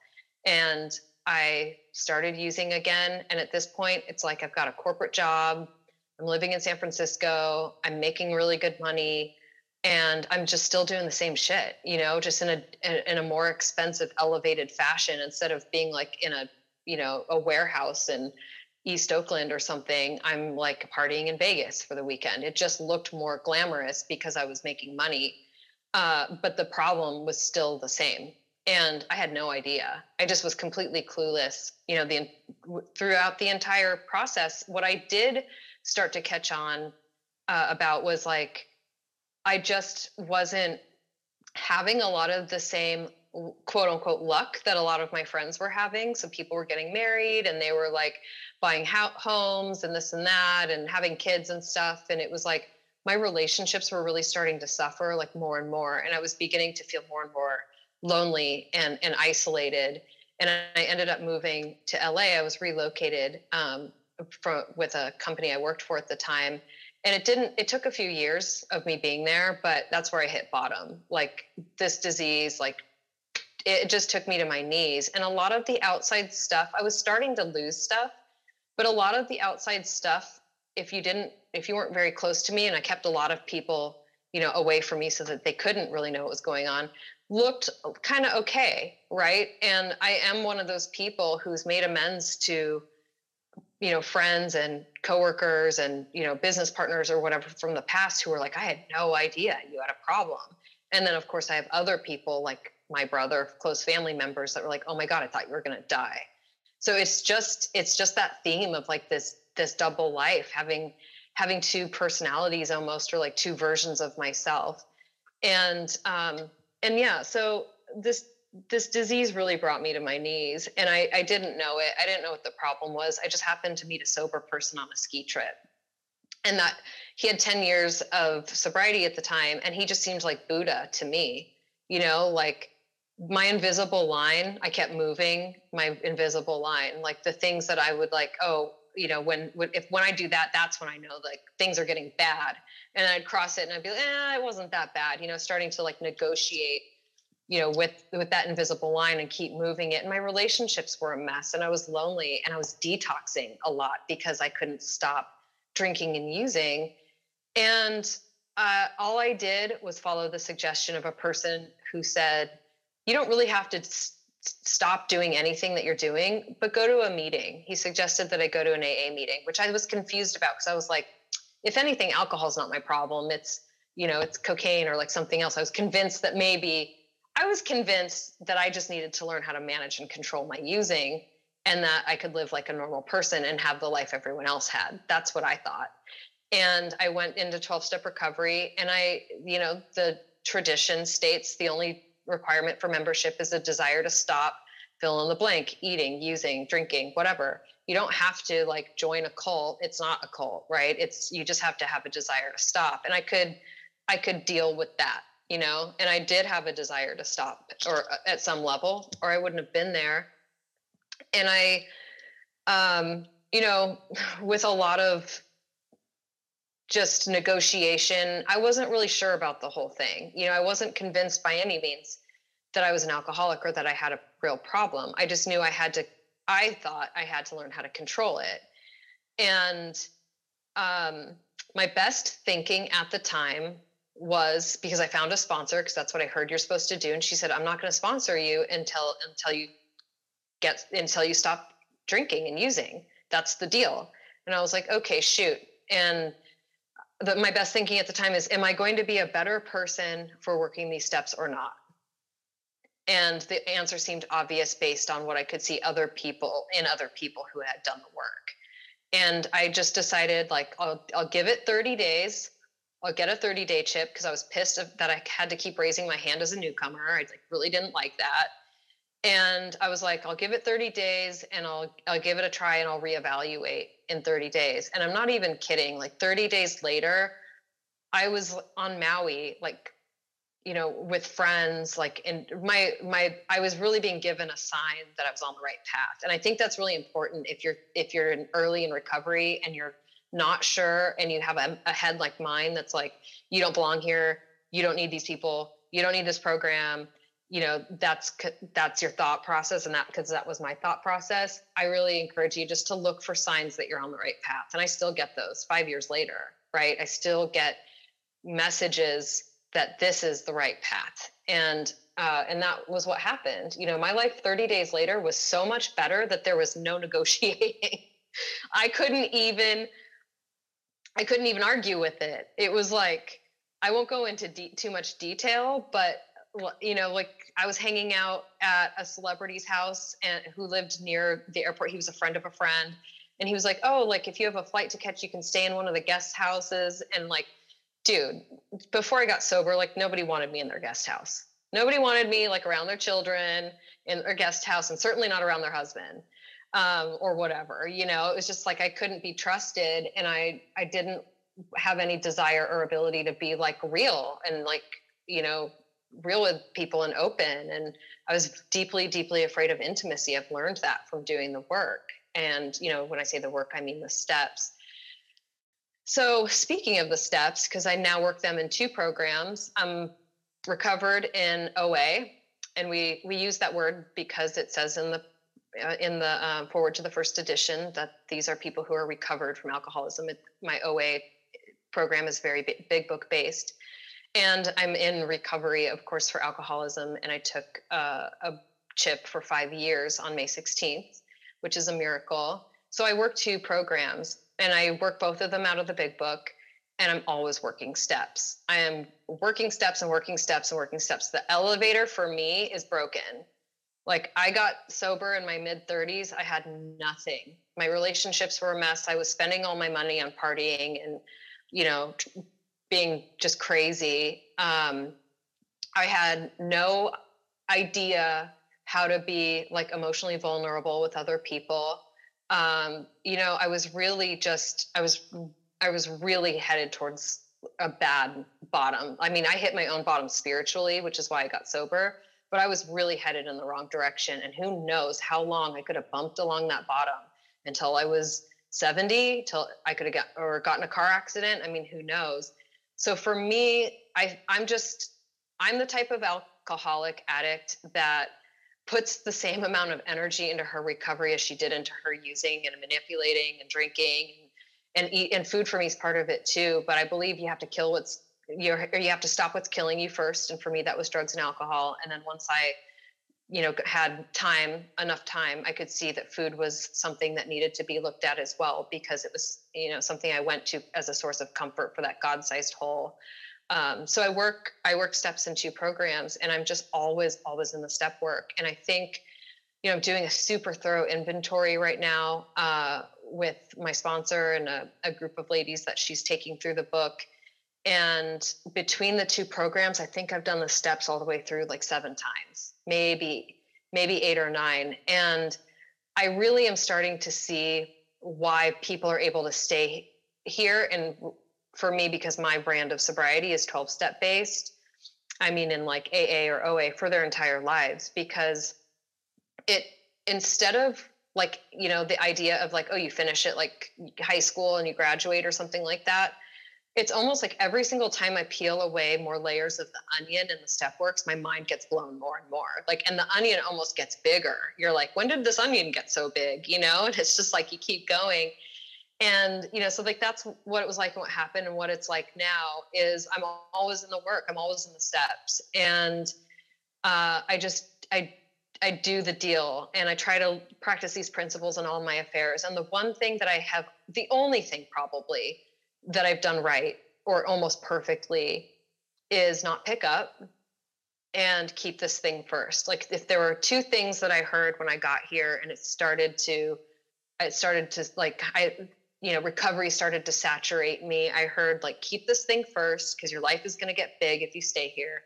and I started using again. And at this point, it's like I've got a corporate job. I'm living in San Francisco. I'm making really good money. And I'm just still doing the same shit, you know, just in a in a more expensive, elevated fashion instead of being like in a, you know, a warehouse in East Oakland or something. I'm like partying in Vegas for the weekend. It just looked more glamorous because I was making money. Uh, but the problem was still the same and I had no idea. I just was completely clueless. You know, the throughout the entire process, what I did start to catch on uh, about was like I just wasn't having a lot of the same quote unquote luck that a lot of my friends were having. So people were getting married and they were like buying homes and this and that and having kids and stuff. And it was like my relationships were really starting to suffer like more and more. And I was beginning to feel more and more lonely and, and isolated. And I ended up moving to LA. I was relocated um, from, with a company I worked for at the time. And it didn't, it took a few years of me being there, but that's where I hit bottom. Like this disease, like it just took me to my knees. And a lot of the outside stuff, I was starting to lose stuff, but a lot of the outside stuff, if you didn't, if you weren't very close to me, and I kept a lot of people, you know, away from me so that they couldn't really know what was going on, looked kind of okay, right? And I am one of those people who's made amends to you know friends and coworkers and you know business partners or whatever from the past who were like I had no idea you had a problem. And then of course I have other people like my brother, close family members that were like, "Oh my god, I thought you were going to die." So it's just it's just that theme of like this this double life having having two personalities almost or like two versions of myself. And um and yeah, so this this disease really brought me to my knees and I, I didn't know it. I didn't know what the problem was. I just happened to meet a sober person on a ski trip. and that he had 10 years of sobriety at the time and he just seemed like buddha to me you know like my invisible line i kept moving my invisible line. Like the things that i would like oh you know when, when if when i do that that's when i know like things are getting bad. And i'd cross it and i'd be like eh, it wasn't that bad you know starting to like negotiate you know with with that invisible line and keep moving it. And my relationships were a mess and i was lonely and i was detoxing a lot because i couldn't stop drinking and using. And uh, all i did was follow the suggestion of a person who said you don't really have to stop doing anything that you're doing but go to a meeting he suggested that i go to an aa meeting which i was confused about because i was like if anything alcohol is not my problem it's you know it's cocaine or like something else i was convinced that maybe I was convinced that I just needed to learn how to manage and control my using and that I could live like a normal person and have the life everyone else had. That's what I thought. And I went into 12 step recovery and I, you know, the tradition states the only requirement for membership is a desire to stop, fill in the blank, eating, using, drinking, whatever. You don't have to like join a cult. It's not a cult, right? It's you just have to have a desire to stop. And I could I could deal with that you know and i did have a desire to stop or uh, at some level or i wouldn't have been there and i um you know with a lot of just negotiation i wasn't really sure about the whole thing you know i wasn't convinced by any means that i was an alcoholic or that i had a real problem i just knew i had to i thought i had to learn how to control it and um, my best thinking at the time was because I found a sponsor because that's what I heard you're supposed to do. And she said, I'm not going to sponsor you until until you get until you stop drinking and using. That's the deal. And I was like, okay, shoot. And the, my best thinking at the time is, am I going to be a better person for working these steps or not? And the answer seemed obvious based on what I could see other people in other people who had done the work. And I just decided, like, I'll, I'll give it 30 days I'll get a 30 day chip because I was pissed that I had to keep raising my hand as a newcomer. I like really didn't like that. And I was like, I'll give it 30 days and I'll I'll give it a try and I'll reevaluate in 30 days. And I'm not even kidding. Like 30 days later, I was on Maui, like, you know, with friends, like in my my I was really being given a sign that I was on the right path. And I think that's really important if you're if you're in early in recovery and you're not sure and you have a, a head like mine that's like you don't belong here. You don't need these people. You don't need this program. You know that's that's your thought process and that because that was my thought process. I really encourage you just to look for signs that you're on the right path. And i still get those five years later right? I still get messages that this is the right path and uh, and that was what happened you know my life 30 days later was so much better that there was no negotiating i couldn't even I couldn't even argue with it. It was like I won't go into de- too much detail, but you know, like I was hanging out at a celebrity's house and who lived near the airport. He was a friend of a friend, and he was like, "Oh, like if you have a flight to catch, you can stay in one of the guest houses." And like, dude, before I got sober, like nobody wanted me in their guest house. Nobody wanted me like around their children in their guest house, and certainly not around their husband um, or whatever. You know, it was just like I couldn't be trusted, and I I didn't have any desire or ability to be like real and like you know real with people and open and i was deeply deeply afraid of intimacy i've learned that from doing the work and you know when i say the work i mean the steps so speaking of the steps because i now work them in two programs i'm recovered in oa and we we use that word because it says in the uh, in the uh, foreword to the first edition that these are people who are recovered from alcoholism. It, my OA program is very big, big, book based. And I'm in recovery, of course, for alcoholism. And I took uh, a chip for five years on May 16th, which is a miracle. So I work two programs and I work both of them out of the big book. And I'm always working steps. I am working steps and working steps and working steps. The elevator for me is broken like I got sober in my mid 30s, I had nothing. My relationships were a mess. I was spending all my money on partying and, you know, being just crazy. Um, I had no idea how to be like emotionally vulnerable with other people. Um, you know, I was really just, I was I was really headed towards a bad bottom. I mean, I hit my own bottom spiritually, which is why I got sober, but I was really headed in the wrong direction. And who knows how long I could have bumped along that bottom until I was 70, till I could have got or gotten a car accident. I mean, who knows? So for me, I I'm just I'm the type of alcoholic addict that puts the same amount of energy into her recovery as she did into her using and manipulating and drinking. And eat and food for me is part of it too but i believe you have to kill what's you're you have to stop what's killing you first. And for me that was drugs and alcohol. And then once i you know had time enough time i could see that food was something that needed to be looked at as well because it was you know something i went to as a source of comfort for that god-sized hole um, so i work i work steps in two programs and i'm just always always in the step work. And i think you know i'm doing a super thorough inventory right now uh, with my sponsor and a, a group of ladies that she's taking through the book. And between the two programs i think i've done the steps all the way through like seven times maybe maybe eight or nine. And i really am starting to see why people are able to stay here and for me because my brand of sobriety is 12 step based i mean in like aa or oa for their entire lives because it instead of like you know the idea of like oh you finish it like high school and you graduate or something like that it's almost like every single time I peel away more layers of the onion and the step works, my mind gets blown more and more. Like, and the onion almost gets bigger. You're like, when did this onion get so big? You know, and it's just like you keep going. And, you know, so like that's what it was like and what happened. And what it's like now is I'm always in the work, I'm always in the steps. And uh, I just, I, I do the deal and I try to practice these principles in all my affairs. And the one thing that I have, the only thing probably that I've done right or almost perfectly is not pick up and keep this thing first. Like if there were two things that I heard when I got here and it started to it started to like I you know recovery started to saturate me. I heard like keep this thing first because your life is going to get big if you stay here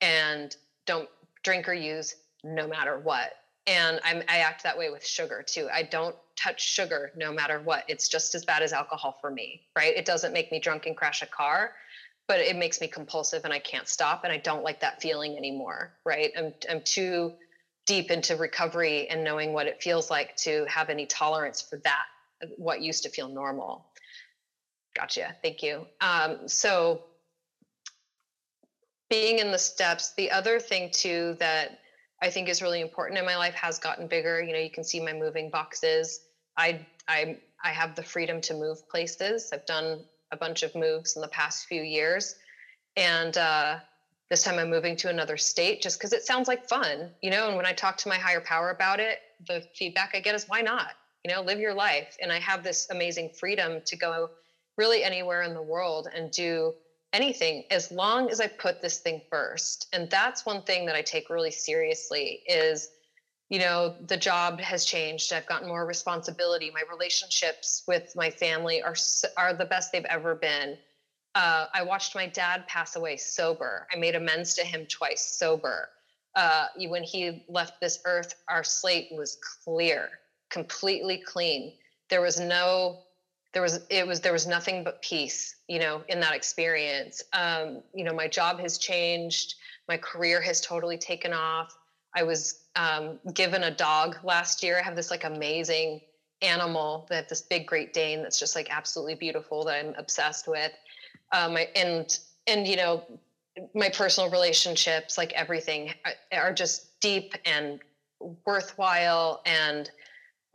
and don't drink or use no matter what. And I'm I act that way with sugar too. I don't touch sugar no matter what. It's just as bad as alcohol for me, right? It doesn't make me drunk and crash a car, but it makes me compulsive and I can't stop and I don't like that feeling anymore, right? I'm I'm too deep into recovery and knowing what it feels like to have any tolerance for that what used to feel normal. Gotcha. Thank you. Um, so being in the steps, the other thing too that I think is really important in my life has gotten bigger. You know, you can see my moving boxes. I I I have the freedom to move places. I've done a bunch of moves in the past few years, and uh, this time I'm moving to another state just because it sounds like fun, you know. And when I talk to my higher power about it, the feedback I get is, "Why not? You know, live your life." And I have this amazing freedom to go really anywhere in the world and do anything as long as I put this thing first. And that's one thing that I take really seriously is you know the job has changed. I've gotten more responsibility. My relationships with my family are are the best they've ever been. Uh, i watched my dad pass away sober. I made amends to him twice sober. Uh, when he left this earth our slate was clear completely clean. There was no there was it was there was nothing but peace you know in that experience. Um, you know my job has changed. My career has totally taken off. I was um, given a dog last year. I have this like amazing animal that this big great dane that's just like absolutely beautiful that i'm obsessed with. Um, I, and and you know my personal relationships like everything are just deep and worthwhile and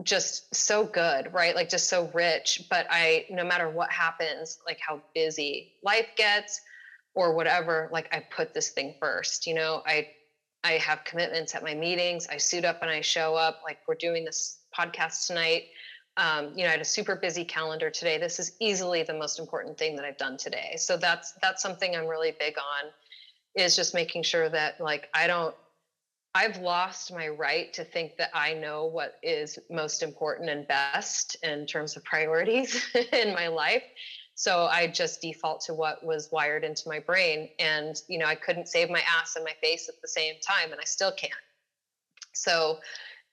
just so good, right? Like just so rich. But I, no matter what happens, like how busy life gets or whatever, like I put this thing first. You know, I I have commitments at my meetings. I suit up and I show up. Like we're doing this podcast tonight. Um, you know, I had a super busy calendar today. This is easily the most important thing that I've done today. So that's that's something I'm really big on, is just making sure that like I don't I've lost my right to think that I know what is most important and best in terms of priorities in my life. So I just default to what was wired into my brain. And, you know, I couldn't save my ass and my face at the same time, and I still can't. So,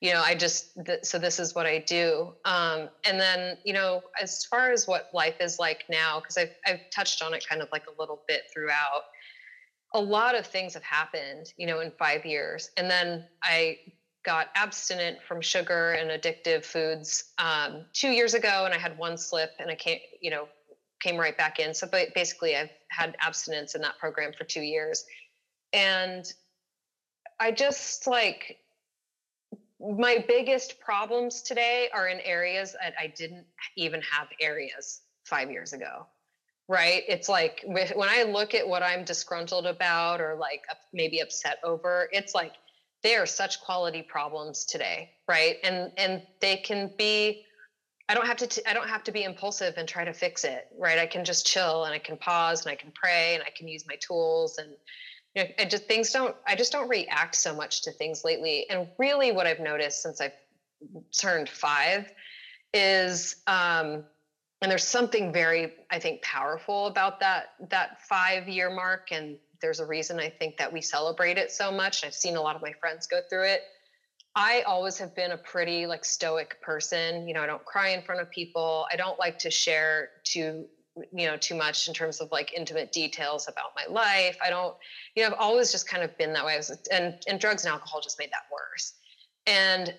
you know i just th- so this is what i do um, and then you know as far as what life is like now because I've, I've touched on it kind of like a little bit throughout a lot of things have happened you know in five years. And then i got abstinent from sugar and addictive foods um, two years ago and i had one slip and i came you know came right back in. So basically i've had abstinence in that program for two years. And i just like my biggest problems today are in areas that I didn't even have areas five years ago. Right. It's like when I look at what I'm disgruntled about or like maybe upset over, it's like they are such quality problems today. Right. And, and they can be, I don't have to, I don't have to be impulsive and try to fix it. Right. I can just chill and I can pause and I can pray and I can use my tools and, you know, I just things don't I just don't react so much to things lately. And really what I've noticed since I've turned five is um and there's something very I think powerful about that that five year mark. And there's a reason I think that we celebrate it so much. I've seen a lot of my friends go through it. I always have been a pretty like stoic person. You know, I don't cry in front of people. I don't like to share too you know too much in terms of like intimate details about my life i don't you know i've always just kind of been that way was, and and drugs and alcohol just made that worse and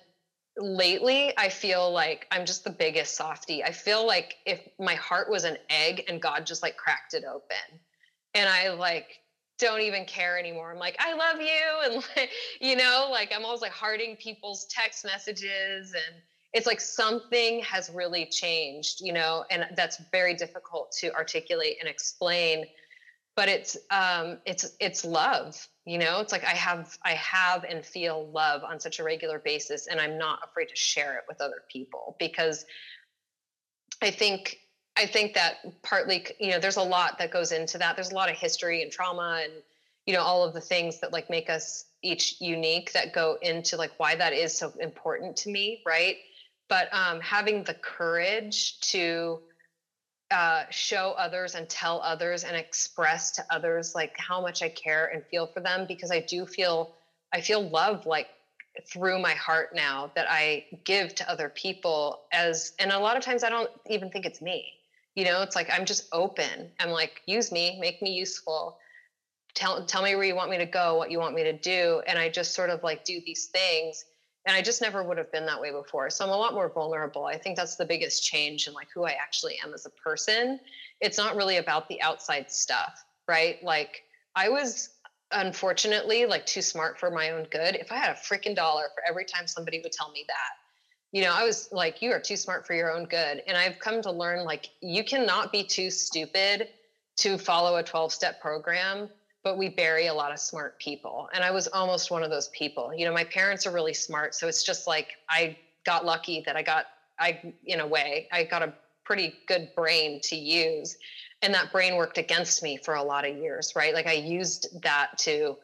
lately i feel like i'm just the biggest softy i feel like if my heart was an egg and god just like cracked it open and i like don't even care anymore. I'm like i love you and like you know like i'm always like hearting people's text messages and it's like something has really changed you know and that's very difficult to articulate and explain but it's um it's it's love you know it's like i have i have and feel love on such a regular basis and i'm not afraid to share it with other people because i think i think that partly you know there's a lot that goes into that. There's a lot of history and trauma and you know all of the things that like make us each unique that go into like why that is so important to me right? But um, having the courage to uh, show others and tell others and express to others like how much I care and feel for them because I do feel I feel love like through my heart now that I give to other people as and a lot of times I don't even think it's me. You know, it's like I'm just open. I'm like use me, make me useful. Tell tell me where you want me to go, what you want me to do and I just sort of like do these things and i just never would have been that way before. So i'm a lot more vulnerable. I think that's the biggest change in like who i actually am as a person. It's not really about the outside stuff right? Like i was unfortunately like too smart for my own good. If i had a freaking dollar for every time somebody would tell me that you know i was like you are too smart for your own good. And i've come to learn like you cannot be too stupid to follow a 12 step program but we bury a lot of smart people. And I was almost one of those people. You know, my parents are really smart. So it's just like I got lucky that I got, I, in a way, I got a pretty good brain to use. And that brain worked against me for a lot of years, right? Like I used that to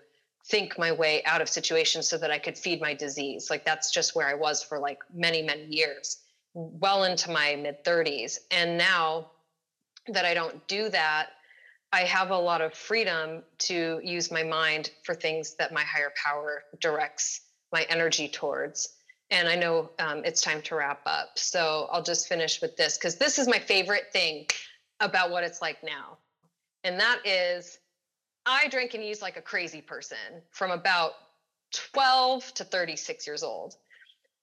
think my way out of situations so that I could feed my disease. Like that's just where I was for like many, many years, well into my mid 30s. And now that I don't do that, I have a lot of freedom to use my mind for things that my higher power directs my energy towards. And I know um, it's time to wrap up. So I'll just finish with this because this is my favorite thing about what it's like now. And that is, I drank and used like a crazy person from about 12 to 36 years old.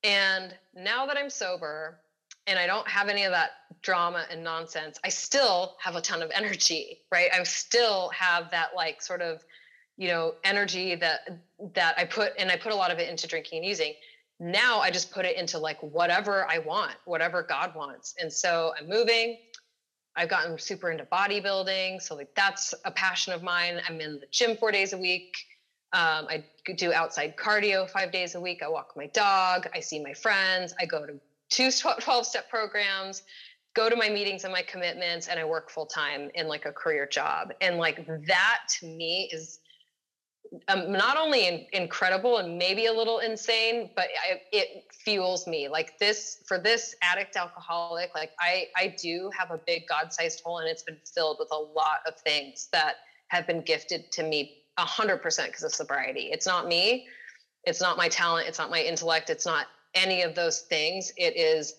And now that I'm sober, and I don't have any of that drama and nonsense, I still have a ton of energy, right? I still have that like sort of, you know, energy that that I put and I put a lot of it into drinking and using. Now I just put it into like whatever I want, whatever God wants. And so I'm moving. I've gotten super into bodybuilding, so like that's a passion of mine. I'm in the gym four days a week. Um, I do outside cardio five days a week. I walk my dog. I see my friends. I go to two 12 step programs go to my meetings and my commitments and i work full time in like a career job. And like that to me is um, not only in, incredible and maybe a little insane but I, it fuels me. Like this for this addict alcoholic like i i do have a big god-sized hole and it's been filled with a lot of things that have been gifted to me 100% because of sobriety. It's not me. It's not my talent. It's not my intellect. It's not any of those things. It is,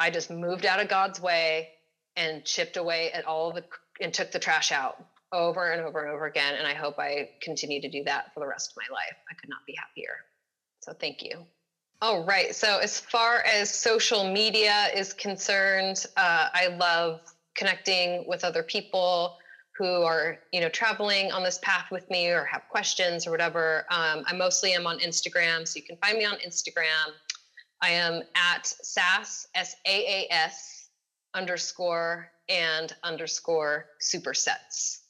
I just moved out of God's way and chipped away at all the and took the trash out over and over and over again. And I hope I continue to do that for the rest of my life. I could not be happier. So thank you. All right. So as far as social media is concerned, uh, I love connecting with other people who are you know traveling on this path with me or have questions or whatever um, i mostly am on instagram so you can find me on instagram i am at saas s-a-a-s underscore and underscore supersets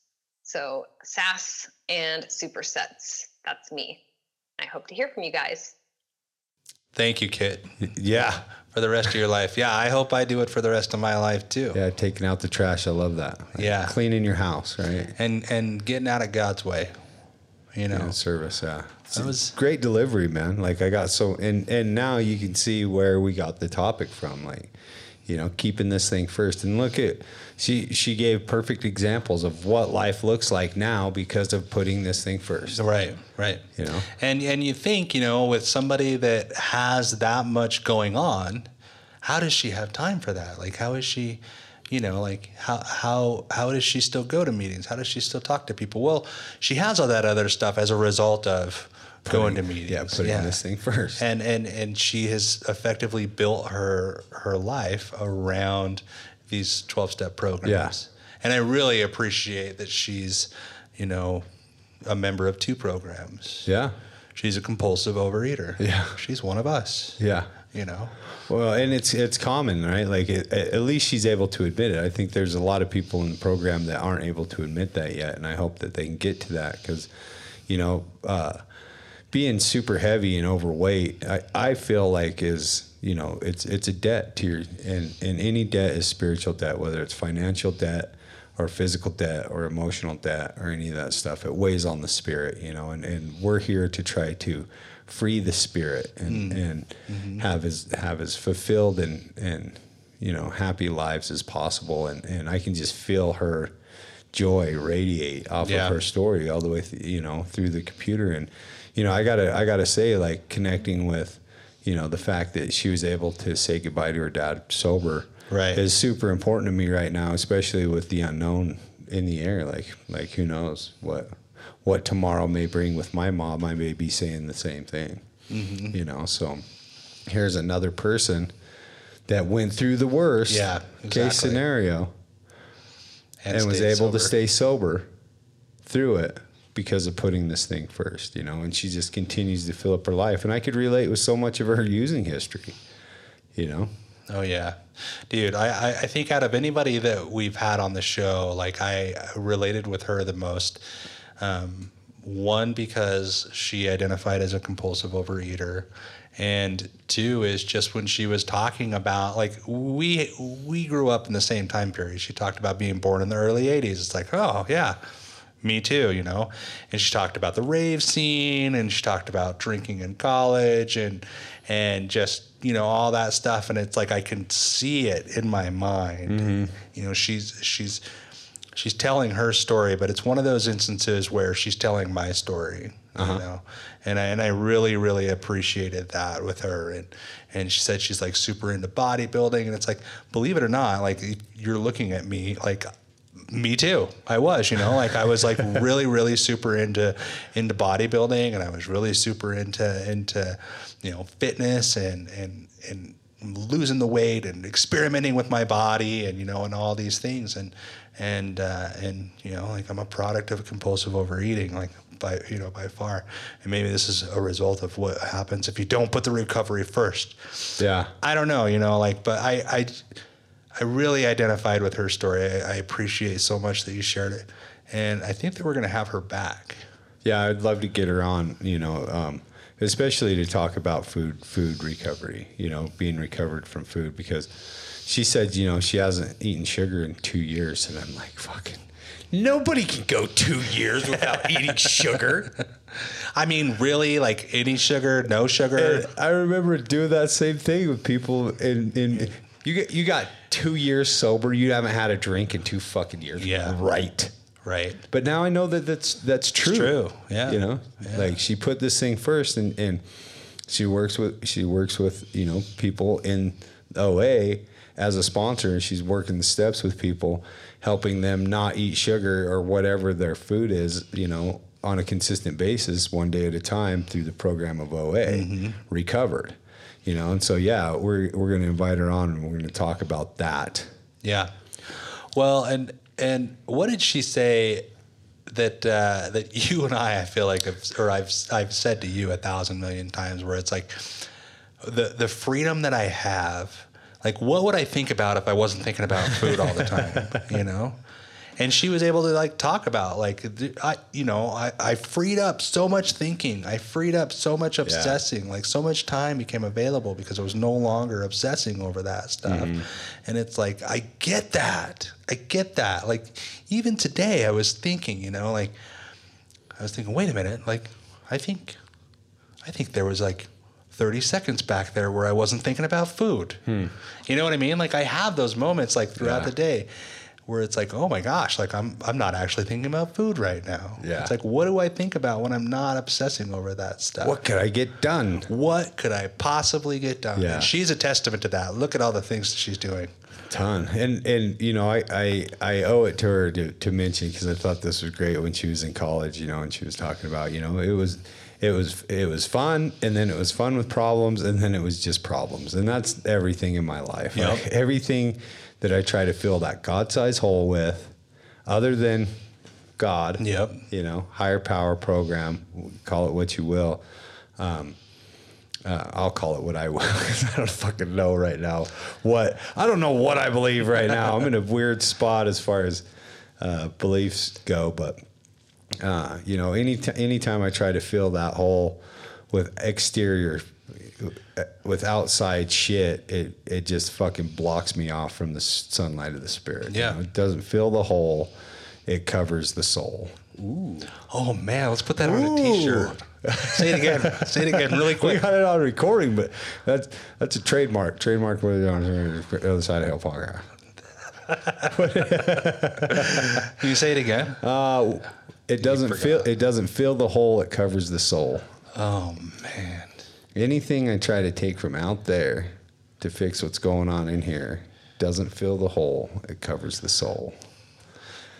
so saas and supersets that's me i hope to hear from you guys Thank you, Kitt, Yeah. for the rest of your life. Yeah, I hope I do it for the rest of my life too. Yeah, taking out the trash. I love that. Like, Yeah. Cleaning your house, right? And and getting out of God's way. You know. Yeah, service, yeah. That was- great delivery, man. Like I got so and and now you can see where we got the topic from. Like, you know, keeping this thing first. And look at she she gave perfect examples of what life looks like now because of putting this thing first. Right, right. You know? And and you think, you know, with somebody that has that much going on, how does she have time for that? Like how is she, you know, like how how how does she still go to meetings? How does she still talk to people? Well, she has all that other stuff as a result of going to meetings. Yeah, putting this thing first. and and and she has effectively built her her life around these 12 step programs Yeah. and i really appreciate that she's you know a member of two programs yeah. she's a compulsive overeater Yeah. she's one of us Yeah. you know Well, and it's it's common, right? Like it, at least she's able to admit it. I think there's a lot of people in the program that aren't able to admit that yet, and I hope that they can get to that because, you know, uh, being super heavy and overweight, I, I feel like is you know it's it's a debt to your and and any debt is spiritual debt, whether it's financial debt or physical debt or emotional debt or any of that stuff. It weighs on the spirit, you know, and, and we're here to try to free the spirit and, mm. and mm-hmm. have as have as fulfilled and and you know happy lives as possible and, and I can just feel her joy radiate off Yeah. of her story all the way th- you know through the computer and you know I gotta I gotta say like connecting with you know the fact that she was able to say goodbye to her dad sober Right. is super important to me right now especially with the unknown in the air. Like like who knows what what tomorrow may bring with my mom. I may be saying the same thing Mm-hmm. you know? So here's another person that went through the worst Yeah, case scenario and, was stayed able to stay sober through it because of putting this thing first, you know, and she just continues to fill up her life. And I could relate with so much of her using history, you know? Oh yeah, dude. I, I think out of anybody that we've had on the show, like I related with her the most. Um, one because she identified as a compulsive overeater, and two is just when she was talking about like we we grew up in the same time period. She talked about being born in the early '80s. It's like oh yeah, me too, you know. And she talked about the rave scene and she talked about drinking in college and and just, you know, all that stuff and it's like I can see it in my mind. Mm-hmm. You know, she's she's she's telling her story, but it's one of those instances where she's telling my story, you uh-huh. know. And I and I really really appreciated that with her and and she said she's like super into bodybuilding and it's like believe it or not, like you're looking at me like me too. I was, you know, like I was like really, really super into into bodybuilding, and I was really super into into you know fitness and and and losing the weight and experimenting with my body and you know and all these things and and uh, and you know like I'm a product of compulsive overeating like by you know by far and maybe this is a result of what happens if you don't put the recovery first Yeah. I don't know, you know, like, but I, I, I really identified with her story. I, I appreciate so much that you shared it, and I think that we're gonna have her back. Yeah, I'd love to get her on, you know, um, especially to talk about food food recovery, you know, being recovered from food because she said, you know, she hasn't eaten sugar in two years. And I'm like, fucking, nobody can go two years without eating sugar. I mean, really, like any sugar, no sugar. And I remember doing that same thing with people in, in you get you got two years sober, you haven't had a drink in two fucking years. Yeah. Right. right. But now I know that that's that's true. true, yeah. You know, like she put this thing first, and and she works with she works with you know people in OA as a sponsor, and she's working the steps with people, helping them not eat sugar or whatever their food is, you know, on a consistent basis, one day at a time through the program of OA, mm-hmm. recovered. You know, and so yeah, we're we're going to invite her on, and we're going to talk about that. Yeah. Well, and and what did she say that uh, that you and I I feel like have, or I've I've said to you a thousand million times where it's like the the freedom that I have. Like, what would I think about if I wasn't thinking about food all the time? you know. And she was able to like talk about like I you know I, I freed up so much thinking. I freed up so much obsessing. Like so much time became available because I was no longer obsessing over that stuff. Mm-hmm. And it's like I get that. I get that. Like even today I was thinking you know like I was thinking wait a minute. Like I think I think there was like 30 seconds back there where I wasn't thinking about food. Hmm. You know what I mean? Like I have those moments like throughout Yeah. the day where it's like, oh my gosh, like I'm I'm not actually thinking about food right now. Yeah. It's like what do I think about when I'm not obsessing over that stuff? What could I get done? what could I possibly get done? Yeah. And she's a testament to that. Look at all the things that she's doing. ton and and you know I I, I owe it to her to, to mention because I thought this was great when she was in college you know and she was talking about you know it was it was it was fun and then it was fun with problems and then it was just problems and that's everything in my life Yep. Like, everything that I try to fill that God-sized hole with other than God Yep. you know higher power program call it what you will um, uh, I'll call it what I will because I don't fucking know right now what I don't know what I believe right now. I'm in a weird spot as far as uh, beliefs go, but uh, you know, any t- anytime I try to fill that hole with exterior, with outside shit, it it just fucking blocks me off from the sunlight of the spirit. you Yeah. know? it doesn't fill the hole; it covers the soul. Oh man, let's put that on a t-shirt. Say it again. Say it again really quick. We got it on recording, but that's that's a trademark. Trademark with it on the other side of Hell Podcast. Can you say it again? Uh, it doesn't fill. It doesn't fill the hole. It covers the soul. Oh man. Anything I try to take from out there to fix what's going on in here doesn't fill the hole. It covers the soul.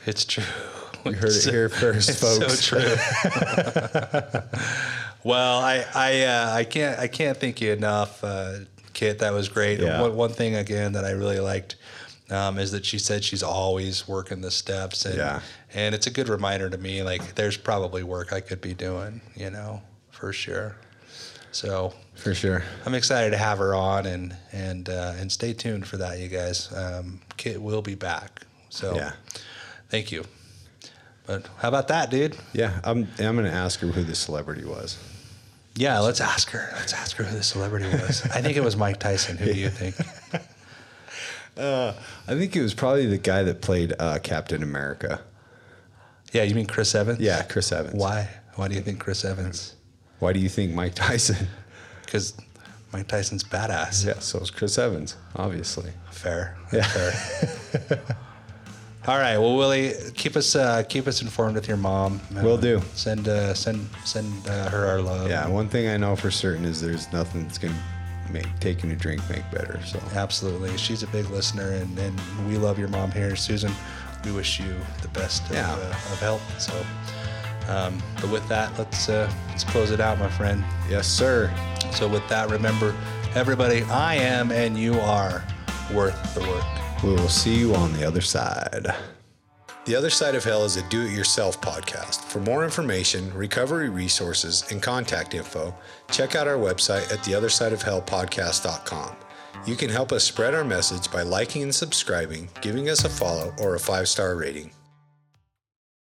It's true. You heard it here first, it's folks. So true. well, I I uh, I can't I can't thank you enough, uh, Kitt. That was great. Yeah. One, one thing again that I really liked um, is that she said she's always working the steps, and Yeah. and it's a good reminder to me. Like there's probably work I could be doing, you know, for sure. So For sure. I'm excited to have her on, and and uh, and stay tuned for that, you guys. Um, Kitt will be back. So Yeah. thank you. But how about that, dude? Yeah. I'm. I'm gonna ask her who the celebrity was. Yeah, let's ask her. Let's ask her who the celebrity was. I think it was Mike Tyson. Who do you think? I think it was probably the guy that played uh, Captain America. Yeah, you mean Chris Evans? Yeah, Chris Evans. Why? Why do you think Chris Evans? Why do you think Mike Tyson? Because Mike Tyson's badass. Yeah, so is Chris Evans, obviously. Fair. Yeah. Fair. All right. Well, Willie, keep us uh, keep us informed with your mom. Uh, Will do. Send uh, send send uh, her our love. Yeah, one thing I know for certain is there's nothing that's gonna make taking a drink make better. So Absolutely. She's a big listener, and, and we love your mom here, Susan. We wish you the best of, Yeah. uh, of health. So, um, but with that, let's uh, let's close it out, my friend. yes, sir. So, with that, remember, everybody, I am and you are worth the work. We will see you on the other side. The Other Side of Hell is a do it yourself podcast. For more information, recovery resources, and contact info, check out our website at theothersideofhellpodcast.com. You can help us spread our message by liking and subscribing, giving us a follow, or a five star rating.